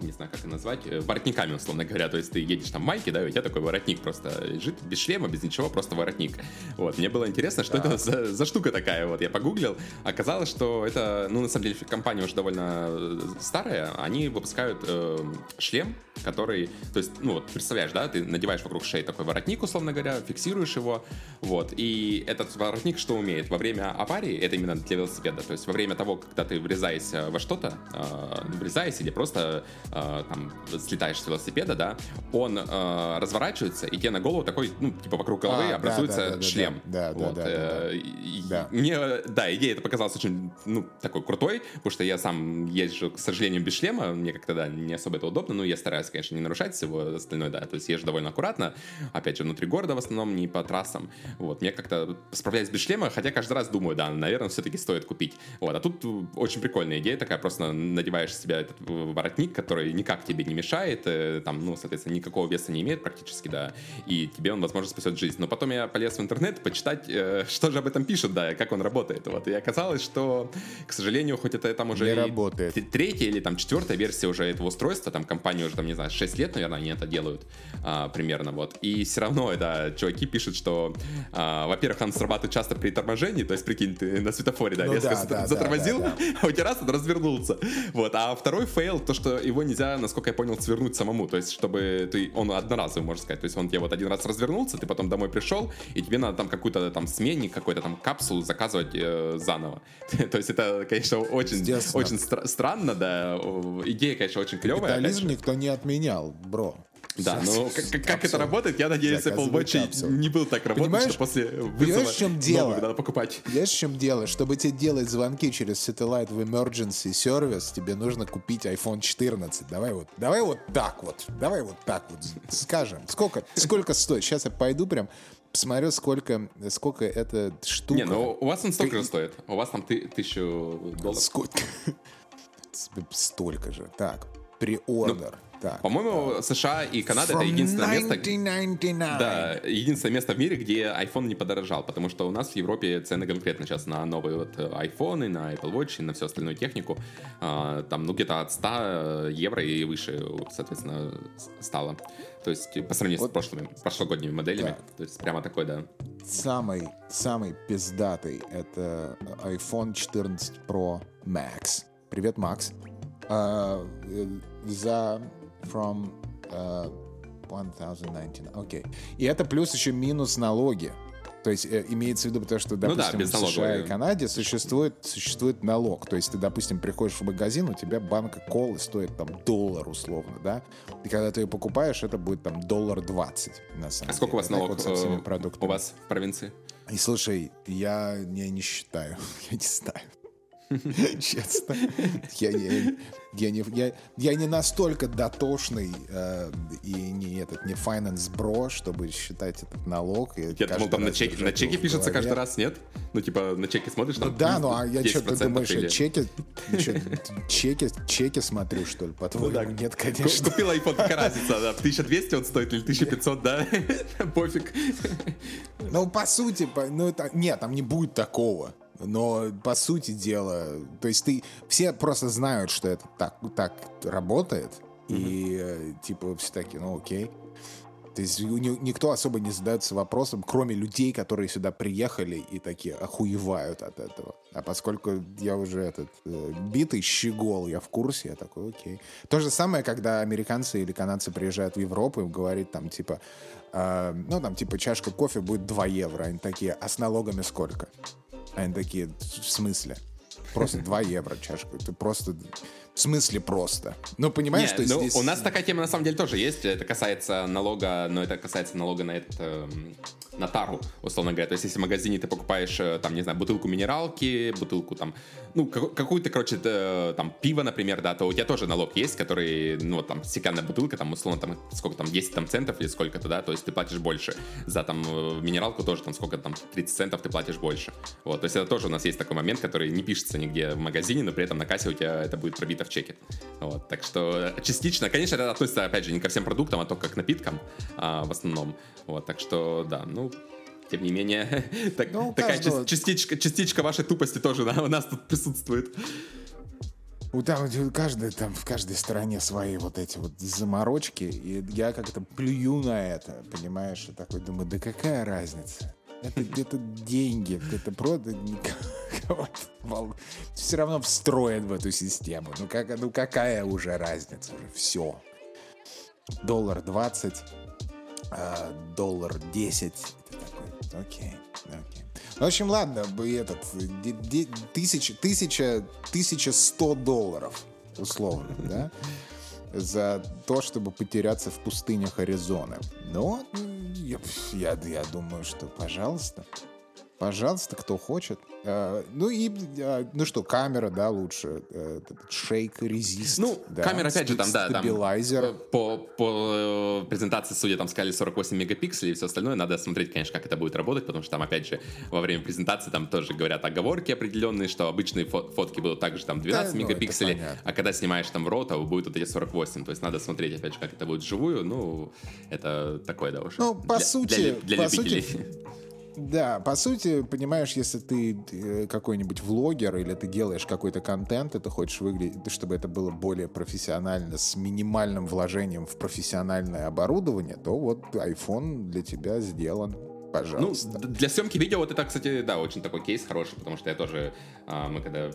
не знаю, как это назвать, э, воротниками, условно говоря. То есть ты едешь там в майке, да, и у тебя такой воротник просто лежит без шлема, без ничего, просто воротник. Вот, мне было интересно, что да. это за, за штука такая. Вот, я погуглил, оказалось, что это, ну, на самом деле, компания уже довольно э, старая, они выпускают э, шлем, который, то есть, ну, вот, представляешь, да, ты надеваешь вокруг шеи такой воротник, условно говоря, фиксируешь его, вот, и этот воротник что умеет? Во время аварии, это именно для велосипеда, то есть во время того, когда ты врезаешься во что-то, э, врезаешься или просто э, там слетаешь с велосипеда, да, он э, разворачивается, и тебе на голову такой, ну, типа вокруг головы а, образуется да, да, да, шлем. Да, да, вот. да, да, э, да, да. Мне, да, идея это показалась очень, ну, такой крутой, потому что я сам езжу, к сожалению, без шлема, мне как-то, да, не особо это удобно, но я стараюсь, конечно, не нарушать всего остальное, да, то есть езжу довольно аккуратно, опять же, внутри города в основном, не по трассам, вот, мне как-то справляюсь без шлема, хотя каждый раз думаю, да, наверное, все-таки стоит купить, вот, а тут очень прикольная идея такая, просто надеваешь себя этот воротник, который который никак тебе не мешает, э, там, ну, соответственно, никакого веса не имеет практически, да, и тебе он, возможно, спасет жизнь. Но потом я полез в интернет почитать, э, что же об этом пишут, да, как он работает. Вот, и оказалось, что, к сожалению, хоть это там уже не работает. третья или там четвертая версия уже этого устройства, там компания уже, там, не знаю, 6 лет, наверное, они это делают а, примерно, вот. И все равно, да, чуваки пишут, что, а, во-первых, он срабатывает часто при торможении, то есть, прикинь, ты на светофоре, да, ну, резко да, да, затормозил, да, да, (laughs) да. а у тебя раз он развернулся. Вот, а второй фейл, то, что его нельзя, насколько я понял, свернуть самому. То есть, чтобы ты... Он одноразовый, можно сказать. То есть, он тебе вот один раз развернулся, ты потом домой пришел, и тебе надо там какую-то там сменник, какой-то там капсулу заказывать э, заново. (laughs) То есть, это, конечно, очень, очень стра- странно, да. Идея, конечно, очень клевая. Капитализм никто не отменял, бро. Да, но как, как, это работает, я надеюсь, Apple Watch не был так работать, Понимаешь? что после вызова в чем дело? надо покупать. Понимаешь, в чем дело? Чтобы тебе делать звонки через Satellite в Emergency Service, тебе нужно купить iPhone 14. Давай вот, давай вот так вот, давай вот так вот скажем. Сколько, сколько стоит? Сейчас я пойду прям посмотрю, сколько, сколько это штука. Не, ну у вас он столько же стоит. У вас там ты, тысячу долларов. Сколько? (laughs) Столько же. Так, приордер. Так, По-моему, так. США и Канада From это единственное 1999. место, да, единственное место в мире, где iPhone не подорожал, потому что у нас в Европе цены конкретно сейчас на новые вот iPhone, на Apple Watch и на всю остальную технику, а, там, ну, где-то от 100 евро и выше, соответственно, стало. То есть по сравнению вот. с прошлыми, прошлогодними моделями. Да. То есть прямо такой, да. Самый, самый пиздатый это iPhone 14 Pro Max. Привет, Макс. Uh, за from uh, 1019. Окей. Okay. И это плюс еще минус налоги. То есть э, имеется в виду, потому что, допустим, ну да, в США и Канаде существует, существует налог. То есть ты, допустим, приходишь в магазин, у тебя банка колы стоит там доллар условно, да? И когда ты ее покупаешь, это будет там доллар 20 на самом А сколько у вас налог вот со всеми продуктами. у вас в провинции? И слушай, я не, не считаю, (laughs) я не знаю. (laughs) Честно. Я, я, я, не, я, я не настолько дотошный э, и не этот не finance бро, чтобы считать этот налог. Я, я думал, там на чеке, на чеке пишется каждый раз, нет? Ну, типа, на чеке смотришь, там Ну да, ну а я что, ты думаешь, или... чеки, чеки, чеки смотрю, что ли, по-твоему? Ну, да. Нет, конечно. Купил iPhone, какая разница, да? 1200 он стоит или 1500, да? (laughs) Пофиг. Ну, по сути, ну, это, нет, там не будет такого. Но по сути дела, то есть ты все просто знают, что это так так работает, mm-hmm. и э, типа все такие, ну окей. То есть никто особо не задается вопросом, кроме людей, которые сюда приехали и такие охуевают от этого. А поскольку я уже этот э, битый щегол, я в курсе, я такой, окей. То же самое, когда американцы или канадцы приезжают в Европу и говорят там типа, э, ну там типа чашка кофе будет 2 евро. Они такие, а с налогами сколько? Они такие, в смысле? Просто 2 евро чашка. Это просто... В смысле просто? Ну, понимаешь, что ну, здесь... У нас такая тема на самом деле тоже есть. Это касается налога, но это касается налога на этот... Э, на тару, условно говоря. То есть, если в магазине ты покупаешь, э, там, не знаю, бутылку минералки, бутылку там, ну, какую-то, короче, там, пиво, например, да, то у тебя тоже налог есть, который, ну, там, стеклянная бутылка, там, условно, там, сколько там, 10 там центов или сколько-то, да, то есть ты платишь больше. За, там, э, минералку тоже, там, сколько там, 30 центов ты платишь больше. Вот, то есть это тоже у нас есть такой момент, который не пишется нигде в магазине, но при этом на кассе у тебя это будет пробито в чеке. Вот, так что частично, конечно, это относится, опять же, не ко всем продуктам, а только к напиткам а, в основном. Вот, так что, да, ну, тем не менее, так, ну, такая каждого... частичка, частичка вашей тупости тоже да, у нас тут присутствует. У там каждый там в каждой стране свои вот эти вот заморочки, и я как-то плюю на это, понимаешь, и такой думаю, да какая разница? Это где-то деньги, это просто (laughs) все равно встроен в эту систему. Ну, как, ну какая уже разница? Уже все. Доллар 20, а, доллар 10. Окей, окей. В общем, ладно, этот, тысяча, тысяча, тысяча сто долларов, условно, (laughs) да, за то, чтобы потеряться в пустынях Аризоны. Но я, я, я думаю, что, пожалуйста, Пожалуйста, кто хочет. А, ну и, а, ну что, камера, да, лучше. Э, шейк, резист. Ну, да, камера, опять же, там, да, там, э, по, по э, презентации, судя, там сказали 48 мегапикселей и все остальное. Надо смотреть, конечно, как это будет работать, потому что там, опять же, во время презентации там тоже говорят оговорки определенные, что обычные фотки будут также там 12 да, ну, мегапикселей, а когда снимаешь там RAW, то будет вот эти 48. То есть надо смотреть, опять же, как это будет вживую. Ну, это такое, да, уж. Ну, по для, сути, для, для по любителей. Сути, да, по сути, понимаешь, если ты э, какой-нибудь влогер или ты делаешь какой-то контент, и ты хочешь выглядеть, чтобы это было более профессионально, с минимальным вложением в профессиональное оборудование, то вот iPhone для тебя сделан пожалуйста. Ну, для съемки видео вот это, кстати, да, очень такой кейс хороший, потому что я тоже, а, мы когда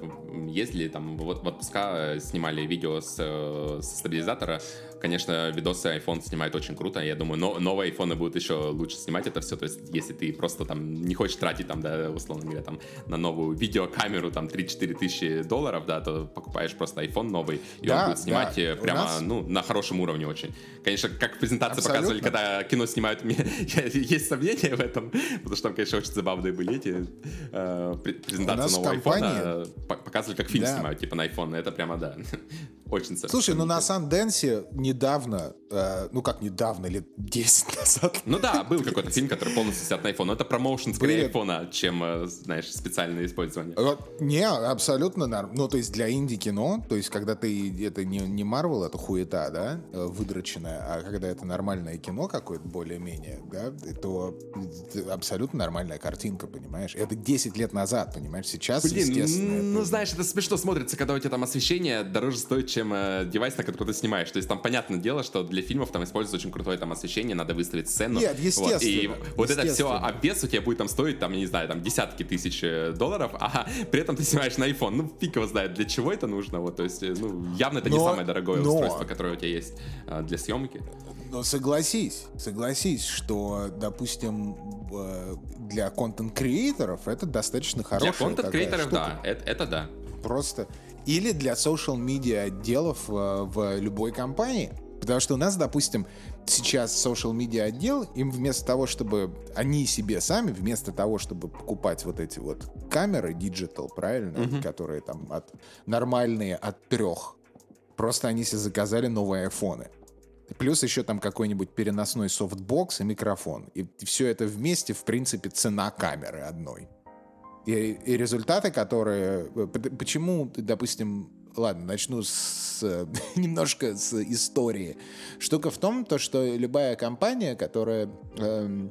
ездили там вот в отпуска, э, снимали видео с, э, с стабилизатора, конечно, видосы iPhone снимает очень круто, я думаю, но, новые айфоны будут еще лучше снимать это все, то есть если ты просто там не хочешь тратить там, да, условно говоря, там на новую видеокамеру там 3-4 тысячи долларов, да, то покупаешь просто iPhone новый, и да, он будет снимать да. Э, прямо, нас... ну, на хорошем уровне очень. Конечно, как в презентации Абсолютно. показывали, когда кино снимают, (laughs) есть сомнения в этом, потому что там, конечно, очень забавные были эти э, презентации нового компания... айфона, показывали, как фильм да. снимают, типа на iPhone, это прямо, да, (laughs) очень Слушай, ну на Санденсе не недавно, э, ну как недавно, лет 10 (laughs) назад. Ну да, был какой-то фильм, который полностью снят на iPhone, но это промоушен скорее айфона, чем, э, знаешь, специальное использование. Не, абсолютно норм. Ну, то есть для инди-кино, то есть когда ты, это не, не Marvel, это хуета, да, э, выдроченная, а когда это нормальное кино какое-то более-менее, да, то абсолютно нормальная картинка, понимаешь? Это 10 лет назад, понимаешь? Сейчас, Блин, естественно... ну, это... знаешь, это смешно смотрится, когда у тебя там освещение дороже стоит, чем э, девайс, на который ты снимаешь. То есть там понятно, понятное дело, что для фильмов там используется очень крутое там освещение, надо выставить сцену. Нет, естественно. Вот, и вот это все, без у тебя будет там стоить, там, не знаю, там десятки тысяч э, долларов, а (laughs) при этом ты снимаешь на iPhone. Ну, фиг его знает, для чего это нужно. Вот, то есть, э, ну, явно это но, не самое дорогое но, устройство, которое у тебя есть а, для съемки. Но согласись, согласись, что, допустим, для контент-креаторов это достаточно хорошая Для контент-креаторов, да, это, это да. Просто или для media отделов в любой компании. Потому что у нас, допустим, сейчас social media отдел, им вместо того, чтобы они себе сами, вместо того, чтобы покупать вот эти вот камеры digital, правильно, mm-hmm. которые там от нормальные от трех, просто они себе заказали новые айфоны. Плюс еще там какой-нибудь переносной софтбокс и микрофон. И все это вместе, в принципе, цена камеры одной. И, и результаты, которые... Э, почему, допустим, ладно, начну с (laughs) немножко с истории. Штука в том, то, что любая компания, которая э,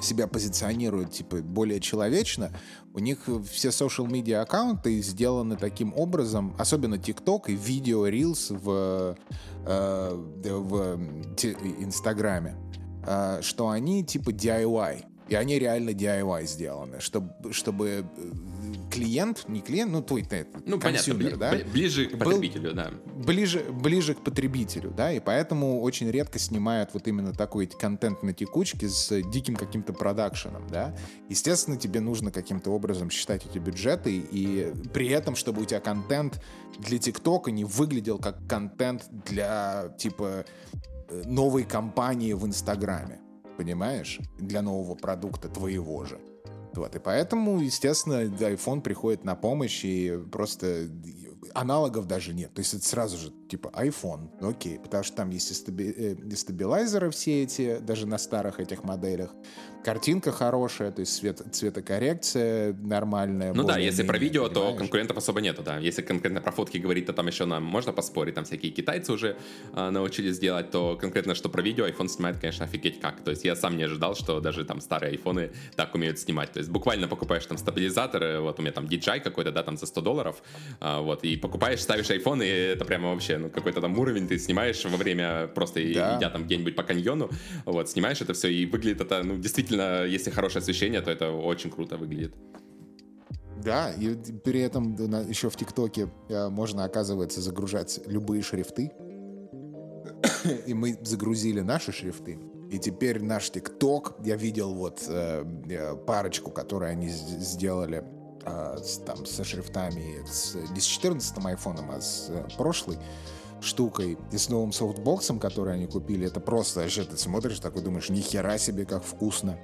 себя позиционирует типа более человечно, у них все social media аккаунты сделаны таким образом, особенно TikTok и видео Reels в, э, в Инстаграме э, что они типа DIY. И они реально DIY сделаны, чтобы, чтобы клиент, не клиент, ну твой ты, ну, consumer, да? Ближе к потребителю, да. Ближе, ближе к потребителю, да, и поэтому очень редко снимают вот именно такой контент на текучке с диким каким-то продакшеном, да. Естественно, тебе нужно каким-то образом считать эти бюджеты, и при этом, чтобы у тебя контент для ТикТока не выглядел как контент для, типа, э, новой кампании в Инстаграме понимаешь, для нового продукта твоего же. Вот, и поэтому, естественно, iPhone приходит на помощь, и просто аналогов даже нет. То есть это сразу же типа iPhone, ну окей, потому что там есть и, стаби- э, и стабилайзеры все эти, даже на старых этих моделях. Картинка хорошая, то есть цвет, цветокоррекция нормальная. Ну да, если про видео, понимаешь? то конкурентов особо нету, да. Если конкретно про фотки говорить, то там еще нам можно поспорить, там всякие китайцы уже э, научились делать, то конкретно что про видео, iPhone снимает, конечно, офигеть как. То есть я сам не ожидал, что даже там старые айфоны так умеют снимать. То есть буквально покупаешь там стабилизатор, вот у меня там DJI какой-то, да, там за 100 долларов, э, вот, и покупаешь, ставишь iPhone, и это прямо вообще, ну, какой-то там уровень ты снимаешь во время просто да. идя там где-нибудь по каньону, вот, снимаешь это все, и выглядит это, ну, действительно, если хорошее освещение, то это очень круто выглядит. Да, и при этом еще в ТикТоке э, можно, оказывается, загружать любые шрифты. (coughs) И мы загрузили наши шрифты. И теперь наш ТикТок, я видел вот э, э парочку, которые они сделали э, с, там, со шрифтами с, не с 14 айфоном, а с э, прошлой штукой и с новым софтбоксом, который они купили, это просто, вообще ты смотришь, такой думаешь, нихера себе, как вкусно.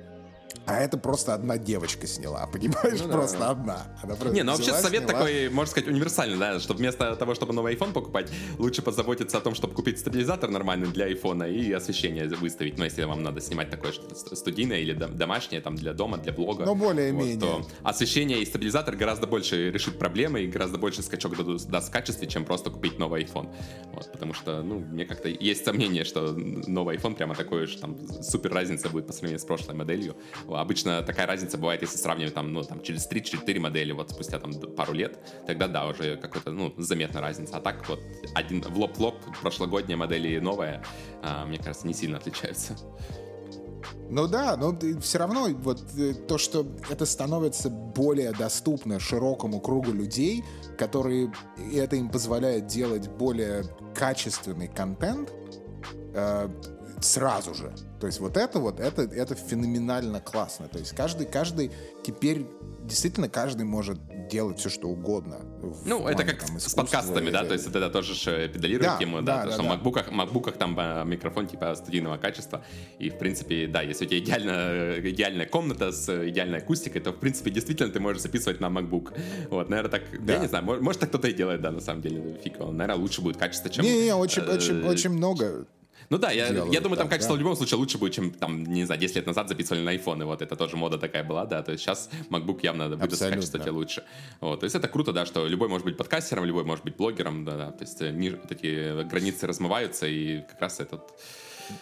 А это просто одна девочка сняла, (laughs) понимаешь? Ну, просто да. одна. Она просто не, ну вообще совет сняла. такой, можно сказать, универсальный, да, что вместо того, чтобы новый iPhone покупать, лучше позаботиться о том, чтобы купить стабилизатор нормальный для iPhone и освещение выставить. Ну, если вам надо снимать такое что студийное или домашнее, там, для дома, для блога. Ну, более-менее. Вот, освещение и стабилизатор гораздо больше решит проблемы и гораздо больше скачок даст в качестве, чем просто купить новый iPhone. Вот, потому что, ну, мне как-то есть сомнение, что новый iPhone прямо такой же, там, супер разница будет по сравнению с прошлой моделью обычно такая разница бывает, если сравнивать там, ну, там, через 3-4 модели, вот спустя там пару лет, тогда да, уже какая-то, ну, заметная разница. А так вот один в лоб-лоб прошлогодняя модель и новая, а, мне кажется, не сильно отличаются. Ну да, но все равно вот э, то, что это становится более доступно широкому кругу людей, которые это им позволяет делать более качественный контент, э, сразу же. То есть вот это вот, это, это феноменально классно. То есть каждый, каждый теперь действительно каждый может делать все, что угодно. Ну, это как там, с подкастами, да, то есть это тоже педалирует да, тему, да, да, то, да, что да. в макбуках, макбуках там э, микрофон типа студийного качества, и, в принципе, да, если у тебя идеально, идеальная комната с идеальной акустикой, то, в принципе, действительно ты можешь записывать на MacBook. Вот, наверное, так, да. я не знаю, может, так кто-то и делает, да, на самом деле, фиг, наверное, лучше будет качество, чем... Не-не, очень, э, очень, очень много ну да, я, я думаю, там качество да? в любом случае лучше будет, чем там, не знаю, 10 лет назад записывали на iPhone, и вот это тоже мода такая была, да, то есть сейчас MacBook явно выдаст качество тебе лучше. Вот, то есть это круто, да, что любой может быть подкастером, любой может быть блогером, да, да, то есть э, ни, такие границы размываются, и как раз этот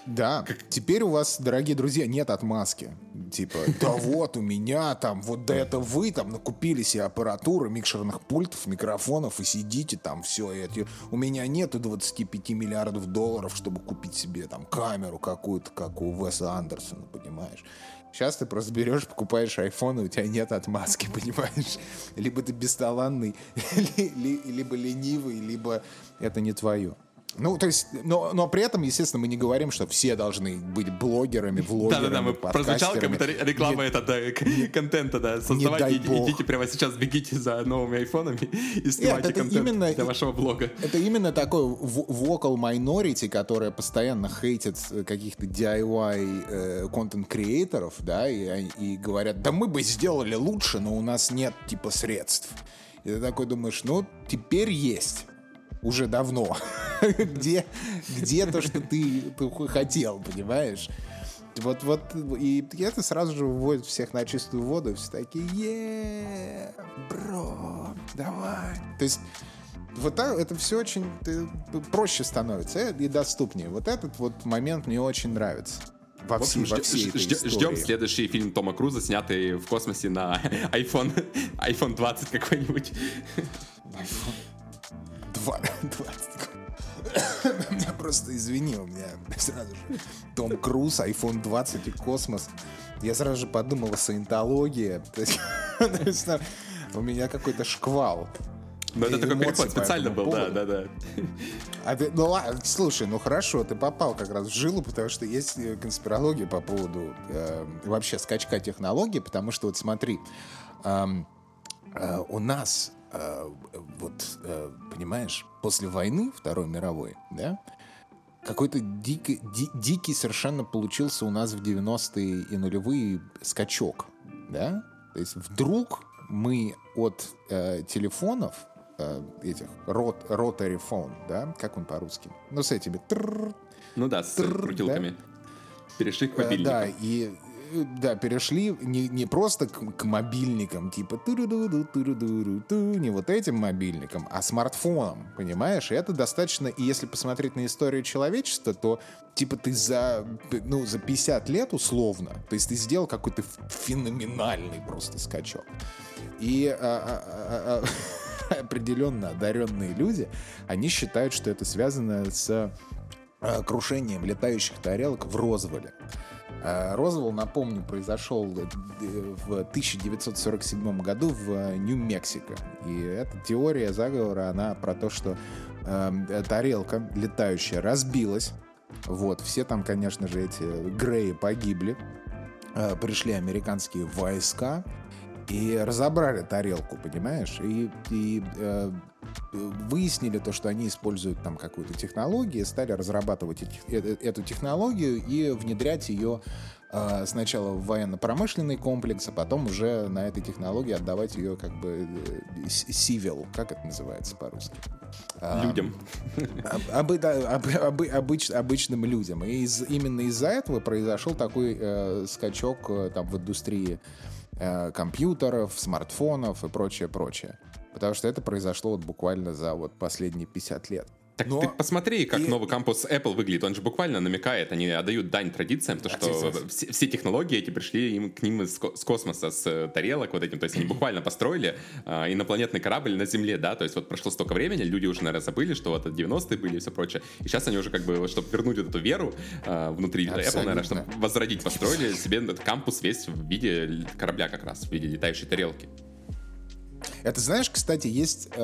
да, как... теперь у вас, дорогие друзья, нет отмазки. Типа, (laughs) да вот у меня там, вот да это вы там накупили себе аппаратуры, микшерных пультов, микрофонов и сидите там все эти. У меня нету 25 миллиардов долларов, чтобы купить себе там камеру какую-то, как у Веса Андерсона, понимаешь? Сейчас ты просто берешь, покупаешь iPhone, и у тебя нет отмазки, (laughs) понимаешь? Либо ты бесталанный, (laughs) либо ленивый, либо это не твое. Ну, то есть, но, но при этом, естественно, мы не говорим, что все должны быть блогерами, влогерами, Да-да-да, мы прозвучал реклама не, это, да, контента, да, создавайте, идите прямо сейчас, бегите за новыми айфонами (laughs) и снимайте Нет, контент именно, для вашего блога. Это именно такой vocal minority, которая постоянно хейтит каких-то DIY э, контент-креаторов, да, и, и говорят, да мы бы сделали лучше, но у нас нет, типа, средств. И ты такой думаешь, ну, теперь есть уже давно. (laughs) где, где то, что ты, ты хотел, понимаешь? Вот, вот, и это сразу же выводит всех на чистую воду, все такие, е бро, давай. То есть вот так, это все очень ты, проще становится и доступнее. Вот этот вот момент мне очень нравится. Во, всей, во всей ждем, ждем следующий фильм Тома Круза, снятый в космосе на (laughs) iPhone, iPhone 20 какой-нибудь. iPhone 20. Меня просто извини, у меня сразу же Том Круз, iPhone 20 и космос. Я сразу же подумал о саентологии. (laughs) У меня какой-то шквал. Ну, это такой переход специально был, да, да, да. А ты, ну ладно, слушай, ну хорошо, ты попал как раз в жилу, потому что есть э, конспирология по поводу э, вообще скачка технологий, потому что вот смотри, э, э, у нас э, вот, э, понимаешь, после войны Второй мировой, да, какой-то дикий, ди, дикий совершенно получился у нас в 90-е и нулевые скачок, да, то есть вдруг мы от э, телефонов э, этих рот, rotary phone, да, как он по-русски? Ну, с этими. Тррр, ну да, с тррр, крутилками. Да? Перешли к мобильникам. Э, да, и да, перешли не, не просто к, к мобильникам, типа не вот этим мобильникам, а смартфоном, понимаешь? И это достаточно, и если посмотреть на историю человечества, то типа ты за, ну, за 50 лет условно, то есть ты сделал какой-то феноменальный просто скачок. И а, а, а, а (laughs) определенно одаренные люди, они считают, что это связано с э, крушением летающих тарелок в Розвале. Э, Розвал, напомню, произошел э, в 1947 году в Нью-Мексико. И эта теория заговора, она про то, что э, тарелка летающая разбилась. Вот, все там, конечно же, эти Греи погибли. Э, пришли американские войска, и разобрали тарелку, понимаешь, и, и э, выяснили то, что они используют там какую-то технологию, стали разрабатывать эти, э, эту технологию и внедрять ее э, сначала в военно-промышленный комплекс, а потом уже на этой технологии отдавать ее как бы сивил, как это называется по-русски? А, людям. Об, об, об, об, обыч, обычным людям. И из, именно из-за этого произошел такой э, скачок э, там в индустрии Э, компьютеров, смартфонов и прочее, прочее. Потому что это произошло вот буквально за вот последние 50 лет. Так Но... ты посмотри, как и... новый кампус Apple выглядит. Он же буквально намекает, они отдают дань традициям, то, что все, все технологии эти пришли им, к ним из, с космоса, с э, тарелок вот этим. То есть они (clears throat) буквально построили э, инопланетный корабль на Земле, да, то есть вот прошло столько времени, люди уже, наверное, забыли, что вот 90-е были и все прочее. И сейчас они уже как бы, чтобы вернуть вот эту веру э, внутри Абсолютно. Apple, наверное, чтобы возродить, построили себе этот кампус весь в виде корабля как раз, в виде летающей тарелки. Это знаешь, кстати, есть э,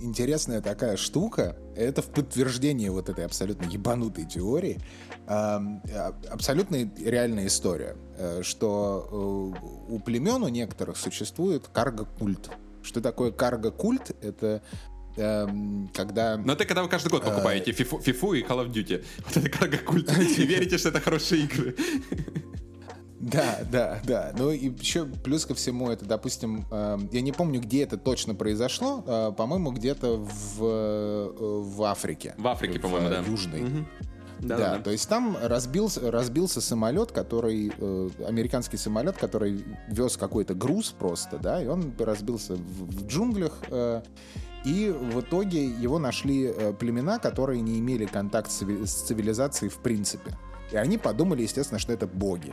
интересная такая штука. Это в подтверждение вот этой абсолютно ебанутой теории. Э, абсолютно реальная история, э, что э, у племен у некоторых существует карго-культ. Что такое карго-культ? Это эм, когда... Но это когда вы каждый год покупаете э, фифу, фифу и Call of Duty. Вот это карго-культ. И верите, что это хорошие игры. Да, да, да. Ну и еще плюс ко всему это, допустим, э, я не помню, где это точно произошло, э, по-моему, где-то в, э, в Африке. В Африке, по-моему, да. Южной. Угу. Да, да, да, то есть там разбился, разбился самолет, который, э, американский самолет, который вез какой-то груз просто, да, и он разбился в, в джунглях, э, и в итоге его нашли э, племена, которые не имели контакт с цивилизацией в принципе. И они подумали, естественно, что это боги.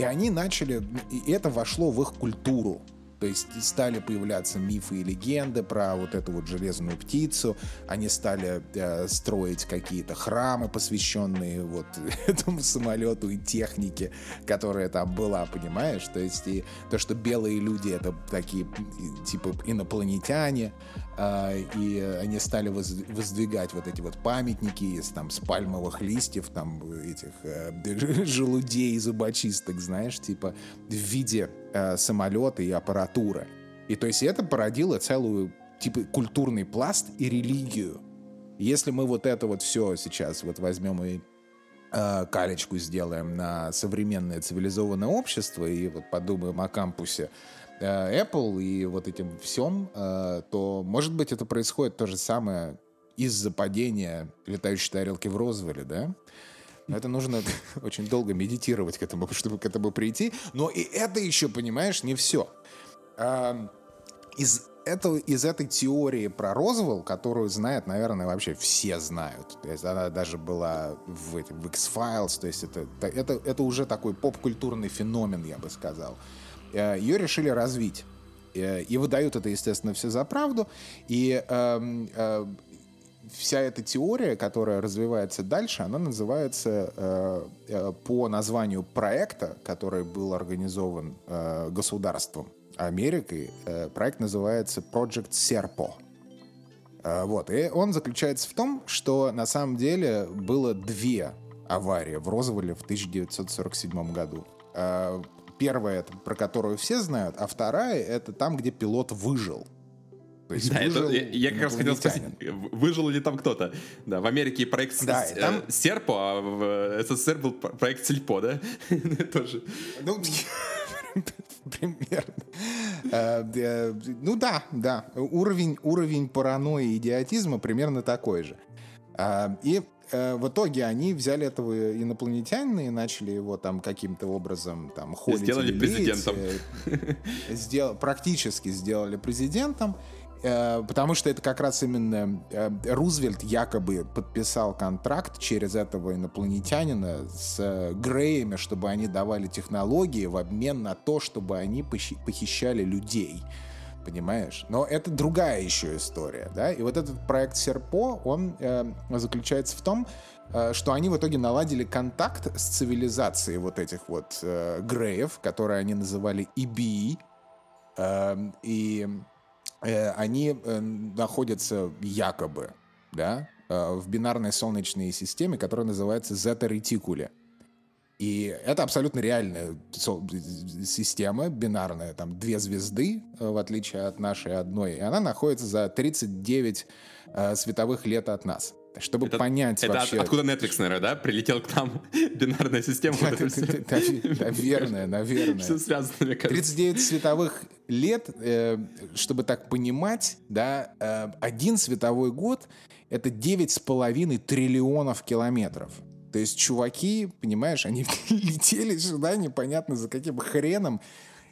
И они начали, и это вошло в их культуру. То есть стали появляться мифы и легенды про вот эту вот железную птицу. Они стали э, строить какие-то храмы, посвященные вот (laughs) этому самолету и технике, которая там была, понимаешь? То есть и то, что белые люди это такие типа инопланетяне, и они стали воздвигать вот эти вот памятники из там с пальмовых листьев, там этих э, (laughs) желудей зубочисток, знаешь, типа в виде э, самолета и аппаратуры. И то есть это породило целую типа культурный пласт и религию. Если мы вот это вот все сейчас вот возьмем и э, калечку сделаем на современное цивилизованное общество и вот подумаем о кампусе Apple и вот этим всем, э, то, может быть, это происходит то же самое из-за падения летающей тарелки в Розвилле, да? Это нужно (laughs) очень долго медитировать к этому, чтобы к этому прийти. Но и это еще, понимаешь, не все. Из этого, из этой теории про Розвелл, которую знают, наверное, вообще все знают. То есть она даже была в, в X-Files, то есть это, это, это уже такой поп-культурный феномен, я бы сказал. Э, Ее решили развить. Э, и выдают это, естественно, все за правду. И э, э, вся эта теория, которая развивается дальше, она называется э, э, по названию проекта, который был организован э, государством Америкой. Э, проект называется Project Serpo. Э, вот. И он заключается в том, что на самом деле было две аварии в Розвилле в 1947 году. Э, первая, это про которую все знают, а вторая — это там, где пилот выжил. То есть да, это, я, я как раз хотел спросить, выжил ли там кто-то? Да, в Америке проект да, с, там... Серпо, а в СССР был проект Сельпо, да? (laughs) Тоже. Ну, (laughs) (laughs) примерно. Э, э, ну да, да. Уровень, уровень паранойи и идиотизма примерно такой же. А, и э, в итоге они взяли этого инопланетянина и начали его там каким-то образом там холить. Сделали президентом. Сдел, практически сделали президентом. Э, потому что это как раз именно э, Рузвельт якобы подписал контракт через этого инопланетянина с э, Греями, чтобы они давали технологии в обмен на то, чтобы они похищали людей. Понимаешь? Но это другая еще история, да? И вот этот проект Серпо, он э, заключается в том, э, что они в итоге наладили контакт с цивилизацией вот этих вот э, Греев, которые они называли EBE, э, и они э, находятся якобы, да, э, в бинарной солнечной системе, которая называется зета-ретикуле. И это абсолютно реальная система, бинарная, там две звезды, э, в отличие от нашей одной, и она находится за 39 э, световых лет от нас. Чтобы это, понять это вообще... От, откуда Netflix, наверное, да? Прилетел к нам (laughs) бинарная система. Наверное, наверное. Все связано, мне кажется. 39 световых лет, э, чтобы так понимать, да, э, один световой год — это 9,5 триллионов километров. То есть чуваки, понимаешь, они (laughs) летели сюда непонятно за каким хреном,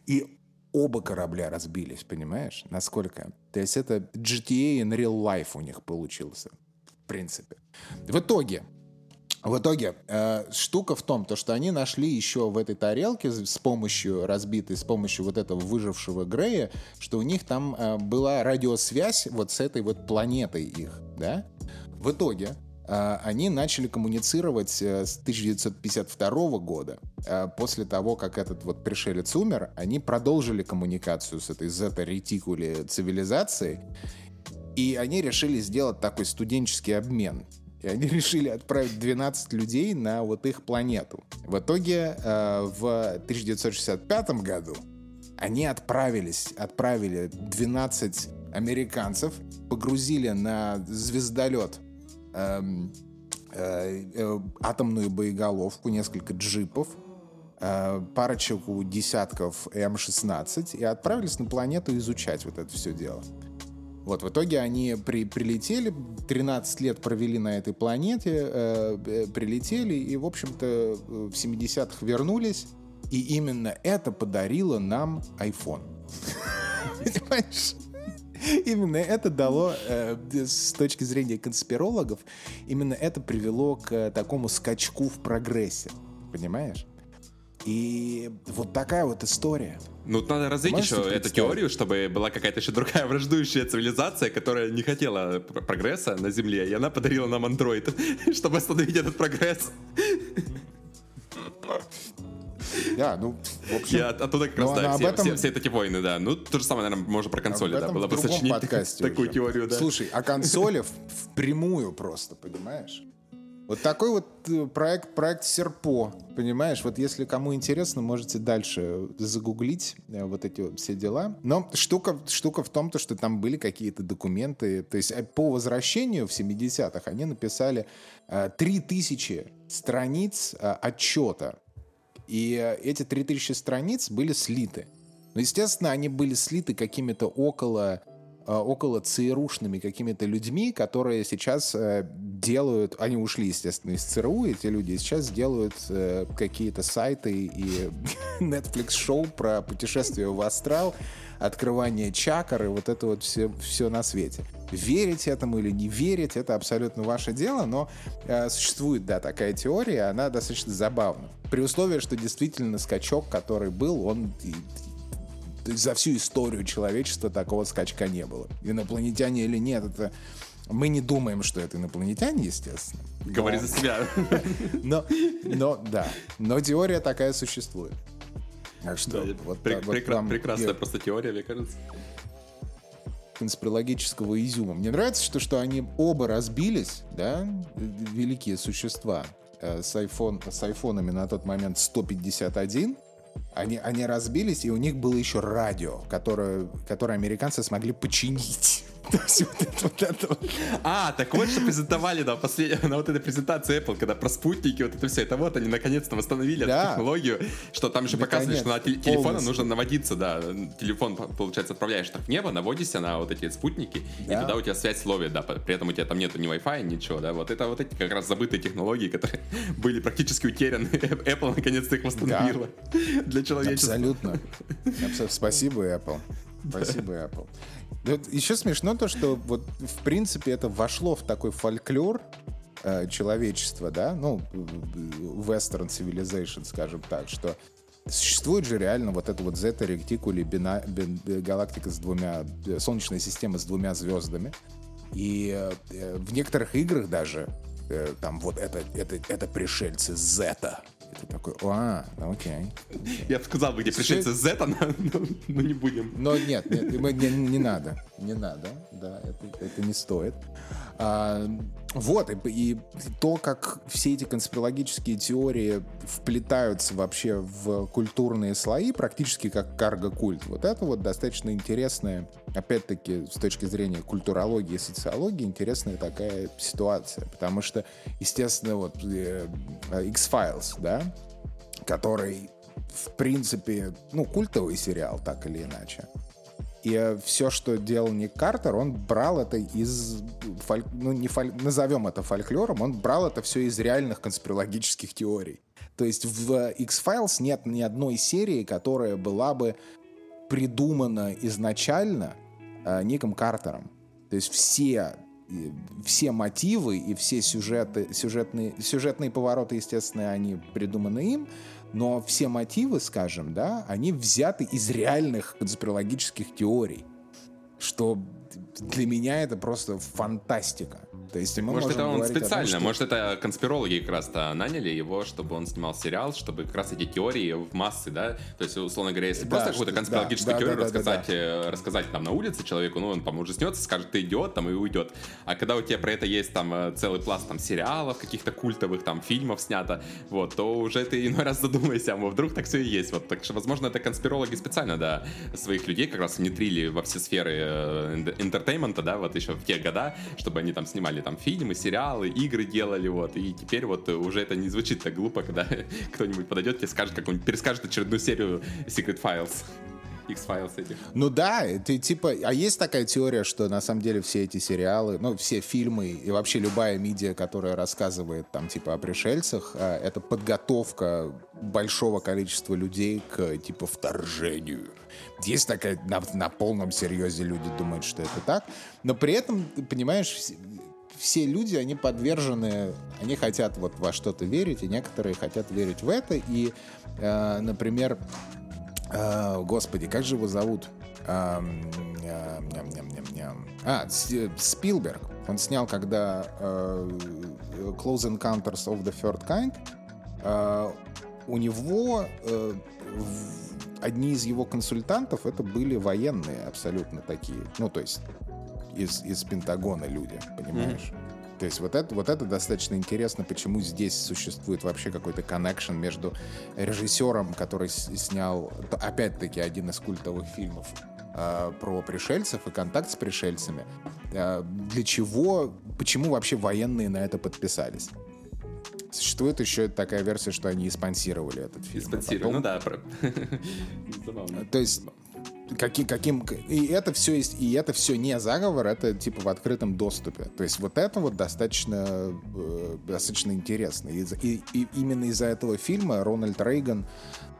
и оба корабля разбились, понимаешь? Насколько? То есть это GTA in real life у них получился принципе. В итоге, в итоге э, штука в том, то, что они нашли еще в этой тарелке с помощью разбитой, с помощью вот этого выжившего Грея, что у них там э, была радиосвязь вот с этой вот планетой их, да? В итоге э, они начали коммуницировать э, с 1952 года. Э, после того, как этот вот пришелец умер, они продолжили коммуникацию с этой зета-ретикуле цивилизацией, и они решили сделать такой студенческий обмен. И они (laughs) решили отправить 12 людей на вот их планету. В итоге э, в 1965 году они отправились, отправили 12 американцев, погрузили на звездолет эм, э, э, атомную боеголовку, несколько джипов, э, парочку десятков М-16 и отправились на планету изучать вот это все дело. Вот, в итоге они при, прилетели, 13 лет провели на этой планете, э, э прилетели и, в общем-то, в 70-х вернулись. И именно это подарило нам iPhone. (laughs) Понимаешь? Именно это дало, э, с точки зрения конспирологов, именно это привело к такому скачку в прогрессе. Понимаешь? И вот такая вот история. Ну, надо развить Можешь еще эту теорию, чтобы была какая-то еще другая враждующая цивилизация, которая не хотела прогресса на Земле, и она подарила нам андроид, (laughs) чтобы остановить этот прогресс. Да, ну, в общем... Я оттуда как раз, да, все, этом... все, все эти войны, да. Ну, то же самое, наверное, можно про консоли, да, было бы сочинить (laughs) такую теорию, да. Слушай, а консоли впрямую просто, понимаешь? Вот такой вот э, проект, проект Серпо, понимаешь? Вот если кому интересно, можете дальше загуглить э, вот эти вот все дела. Но штука, штука в том, то, что там были какие-то документы. То есть э, по возвращению в 70-х они написали э, 3000 страниц отчета. И эти 3000 страниц были слиты. Но, естественно, они были слиты какими-то около около ЦРУшными какими-то людьми, которые сейчас э, делают, они ушли, естественно, из ЦРУ, эти люди сейчас делают э, какие-то сайты и (laughs) Netflix-шоу про путешествие в астрал, открывание чакр и вот это вот все, все на свете. Верить этому или не верить, это абсолютно ваше дело, но э, существует, да, такая теория, она достаточно забавна. При условии, что действительно скачок, который был, он за всю историю человечества такого скачка не было. Инопланетяне или нет, это Мы не думаем, что это инопланетяне, естественно. Говори за себя. (laughs) Но, но, да. Но теория такая существует. Так что, да, вот, прек- вот прекра- прекрасная просто теория, мне кажется. Конспирологического изюма. Мне нравится, что, что они оба разбились, да, великие существа, э, с, iPhone, с айфонами на тот момент 151, они, они разбились, и у них было еще радио, которое, которое американцы смогли починить. (laughs) А, так вот, что презентовали на, послед... на вот этой презентации Apple, когда про спутники, вот это все, это вот они наконец-то восстановили да. эту технологию, что там еще показывали, что на телефона нужно наводиться, да, телефон, получается, отправляешь так в небо, наводишься на вот эти спутники, да. и тогда у тебя связь ловит, да, при этом у тебя там нету ни Wi-Fi, ничего, да, вот это вот эти как раз забытые технологии, которые (laughs) были практически утеряны, (laughs) Apple наконец-то их восстановила да. для человечества. Абсолютно. Спасибо, Apple. (laughs) Спасибо, Apple. Еще смешно то, что вот в принципе это вошло в такой фольклор э, человечества, да, ну, western civilization, скажем так, что существует же реально вот это вот Zeta Reticuli, бина, бин, галактика с двумя, э, солнечная система с двумя звездами, и э, в некоторых играх даже э, там вот это, это, это пришельцы Зета, ты такой, а, окей. Я бы сказал бы, где пришельцы Z, но, но, не будем. Но нет, нет не, надо, не надо, да, это, это не стоит. Вот, и, и то, как все эти конспирологические теории вплетаются вообще в культурные слои, практически как карго-культ, вот это вот достаточно интересная, опять-таки, с точки зрения культурологии и социологии, интересная такая ситуация, потому что, естественно, вот э, X-Files, да, который, в принципе, ну, культовый сериал, так или иначе, и все, что делал Ник Картер, он брал это из, фоль... ну, не фоль... назовем это фольклором, он брал это все из реальных конспирологических теорий. То есть в X-Files нет ни одной серии, которая была бы придумана изначально э, Ником Картером. То есть все все мотивы и все сюжеты, сюжетные, сюжетные повороты, естественно, они придуманы им, но все мотивы, скажем, да, они взяты из реальных конспирологических теорий, что для меня это просто фантастика. То есть мы может, это он специально, том, что... может, это конспирологи как раз-то наняли его, чтобы он снимал сериал, чтобы как раз эти теории в массы, да, то есть, условно говоря, если да, просто какую-то конспирологическую да, теорию да, да, рассказать, да, да, да. рассказать там на улице человеку, ну, он там уже снется, скажет, ты идиот, там, и уйдет. А когда у тебя про это есть там э, целый пласт там сериалов, каких-то культовых там фильмов снято, вот, то уже ты иной раз задумайся, а вдруг так все и есть. Вот, так что, возможно, это конспирологи специально, да, своих людей как раз внедрили во все сферы э, entertainment а, да, вот еще в те года, чтобы они там снимали снимали там фильмы, сериалы, игры делали, вот, и теперь вот уже это не звучит так глупо, когда (laughs) кто-нибудь подойдет тебе скажет, как он перескажет очередную серию Secret Files. (laughs) X-Files этих. Ну да, ты типа, а есть такая теория, что на самом деле все эти сериалы, ну все фильмы и вообще любая медиа, которая рассказывает там типа о пришельцах, а, это подготовка большого количества людей к типа вторжению. Есть такая, на, на полном серьезе люди думают, что это так, но при этом, понимаешь, все люди, они подвержены, они хотят вот во что-то верить, и некоторые хотят верить в это. И, э, например, э, господи, как же его зовут? Э, э, ням, ням. А, Спилберг. Он снял, когда э, Close Encounters of the Third Kind. Э, у него э, одни из его консультантов это были военные абсолютно такие. Ну, то есть из, из Пентагона люди, понимаешь? Mm-hmm. То есть вот это, вот это достаточно интересно, почему здесь существует вообще какой-то коннекшн между режиссером, который снял, опять-таки, один из культовых фильмов э, про пришельцев и контакт с пришельцами. Э, для чего, почему вообще военные на это подписались? Существует еще такая версия, что они спонсировали этот фильм. А спонсировали, ну да. (laughs) То есть каким, каким, и это все есть, и это все не заговор, это типа в открытом доступе. То есть вот это вот достаточно, э, достаточно интересно. И, и, и именно из-за этого фильма Рональд Рейган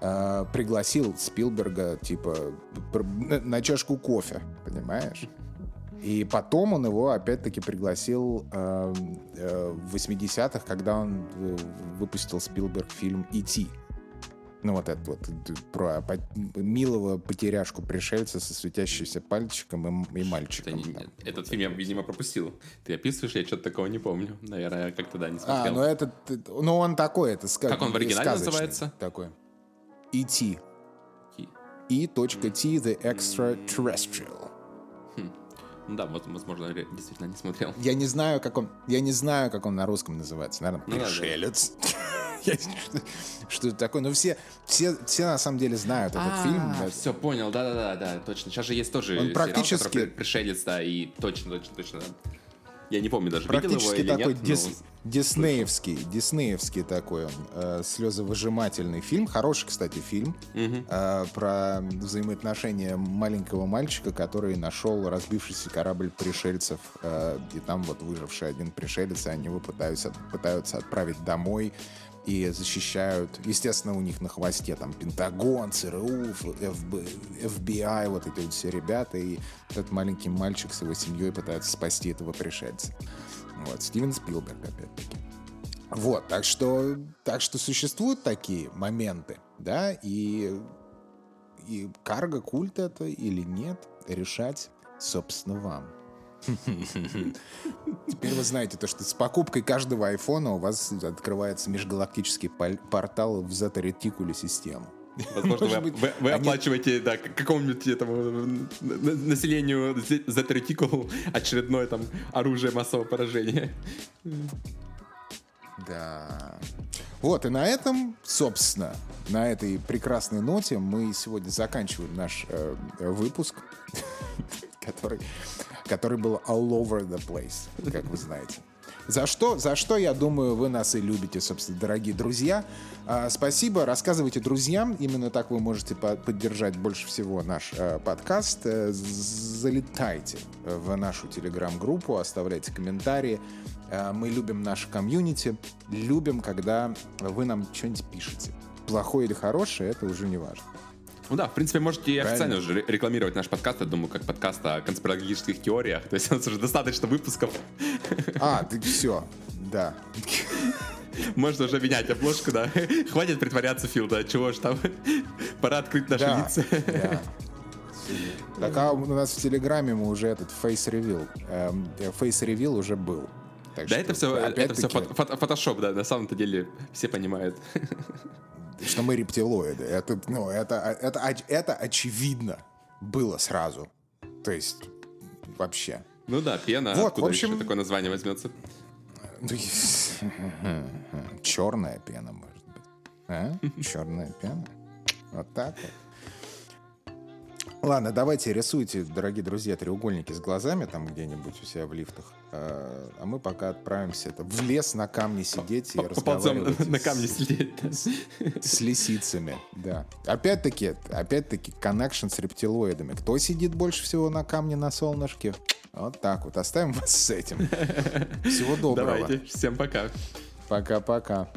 э, пригласил Спилберга типа на, на чашку кофе, понимаешь? И потом он его опять-таки пригласил э, э, в 80-х, когда он э, выпустил Спилберг фильм «И.Ти». Ну, вот это вот про милого потеряшку пришельца со светящимся пальчиком и, и мальчиком. Это, не, этот фильм я, видимо, пропустил. Ты описываешь, я что-то такого не помню. Наверное, как тогда не смотрел. А, ну этот, ну он такой, это сказка. Как он в оригинале называется? Такой. E.T. E.T. The Extraterrestrial. Хм. Ну да, возможно, действительно не смотрел. Я не знаю, как он, я не знаю, как он на русском называется. Наверное, ну, пришелец. Да, да. (laughs) что, это такое. Но все, все, все на самом деле знают этот а, фильм. Все, понял, да-да-да, да, точно. Сейчас же есть тоже Он практически... пришелец, да, и точно, точно, точно. Я не помню даже, Практически видел его или такой нет, дис... но... диснеевский, диснеевский такой он, э, слезовыжимательный фильм. Хороший, кстати, фильм угу. э, про взаимоотношения маленького мальчика, который нашел разбившийся корабль пришельцев, э, и там вот выживший один пришелец, и они его пытаются, пытаются отправить домой и защищают, естественно, у них на хвосте там Пентагон, ЦРУ, ФБ, FBI, вот эти вот все ребята, и этот маленький мальчик с его семьей пытается спасти этого пришельца. Вот, Стивен Спилберг, опять-таки. Вот, так что, так что существуют такие моменты, да, и, и карго-культ это или нет, решать, собственно, вам. Теперь вы знаете то, что с покупкой каждого айфона у вас открывается межгалактический портал в зета-ретикуле систему. Возможно, вы, быть, вы, вы они... оплачиваете да, какому-нибудь этому населению Z-ретикул очередное там оружие массового поражения. Да. Вот, и на этом, собственно, на этой прекрасной ноте мы сегодня заканчиваем наш э, выпуск, (laughs) который который был all over the place, как вы знаете. За что, за что, я думаю, вы нас и любите, собственно, дорогие друзья. А, спасибо, рассказывайте друзьям. Именно так вы можете по поддержать больше всего наш а, подкаст. Э, залетайте в нашу телеграм-группу, оставляйте комментарии. А, мы любим наше комьюнити, любим, когда вы нам что-нибудь пишете. Плохое или хорошее, это уже не важно. Ну да, в принципе, можете и официально уже рекламировать наш подкаст, я думаю, как подкаст о конспирологических теориях. То есть у нас уже достаточно выпусков. А, ты все, да. Можно уже менять обложку, да. Хватит притворяться, Фил, да. Чего ж там? Пора открыть наши да, лица. Да. Так, а у нас в Телеграме мы уже этот face reveal. Эм, face reveal уже был. Так да, это все, это все фотошоп, да, на самом-то деле все понимают что мы рептилоиды. Это, ну, это, это, это очевидно было сразу. То есть, вообще. Ну да, пена. Вот, Откуда в общем... еще такое название возьмется? (laughs) Черная пена, может быть. А? Черная пена. Вот так вот. Ладно, давайте рисуйте, дорогие друзья, треугольники с глазами там где-нибудь у себя в лифтах. А, а мы пока отправимся это, в лес на камне сидеть и разговаривать. на камне сидеть. С, с лисицами, да. Опять-таки, опять-таки, коннекшн с рептилоидами. Кто сидит больше всего на камне на солнышке? Вот так вот. Оставим вас с этим. Всего доброго. Давайте. Всем пока. Пока-пока.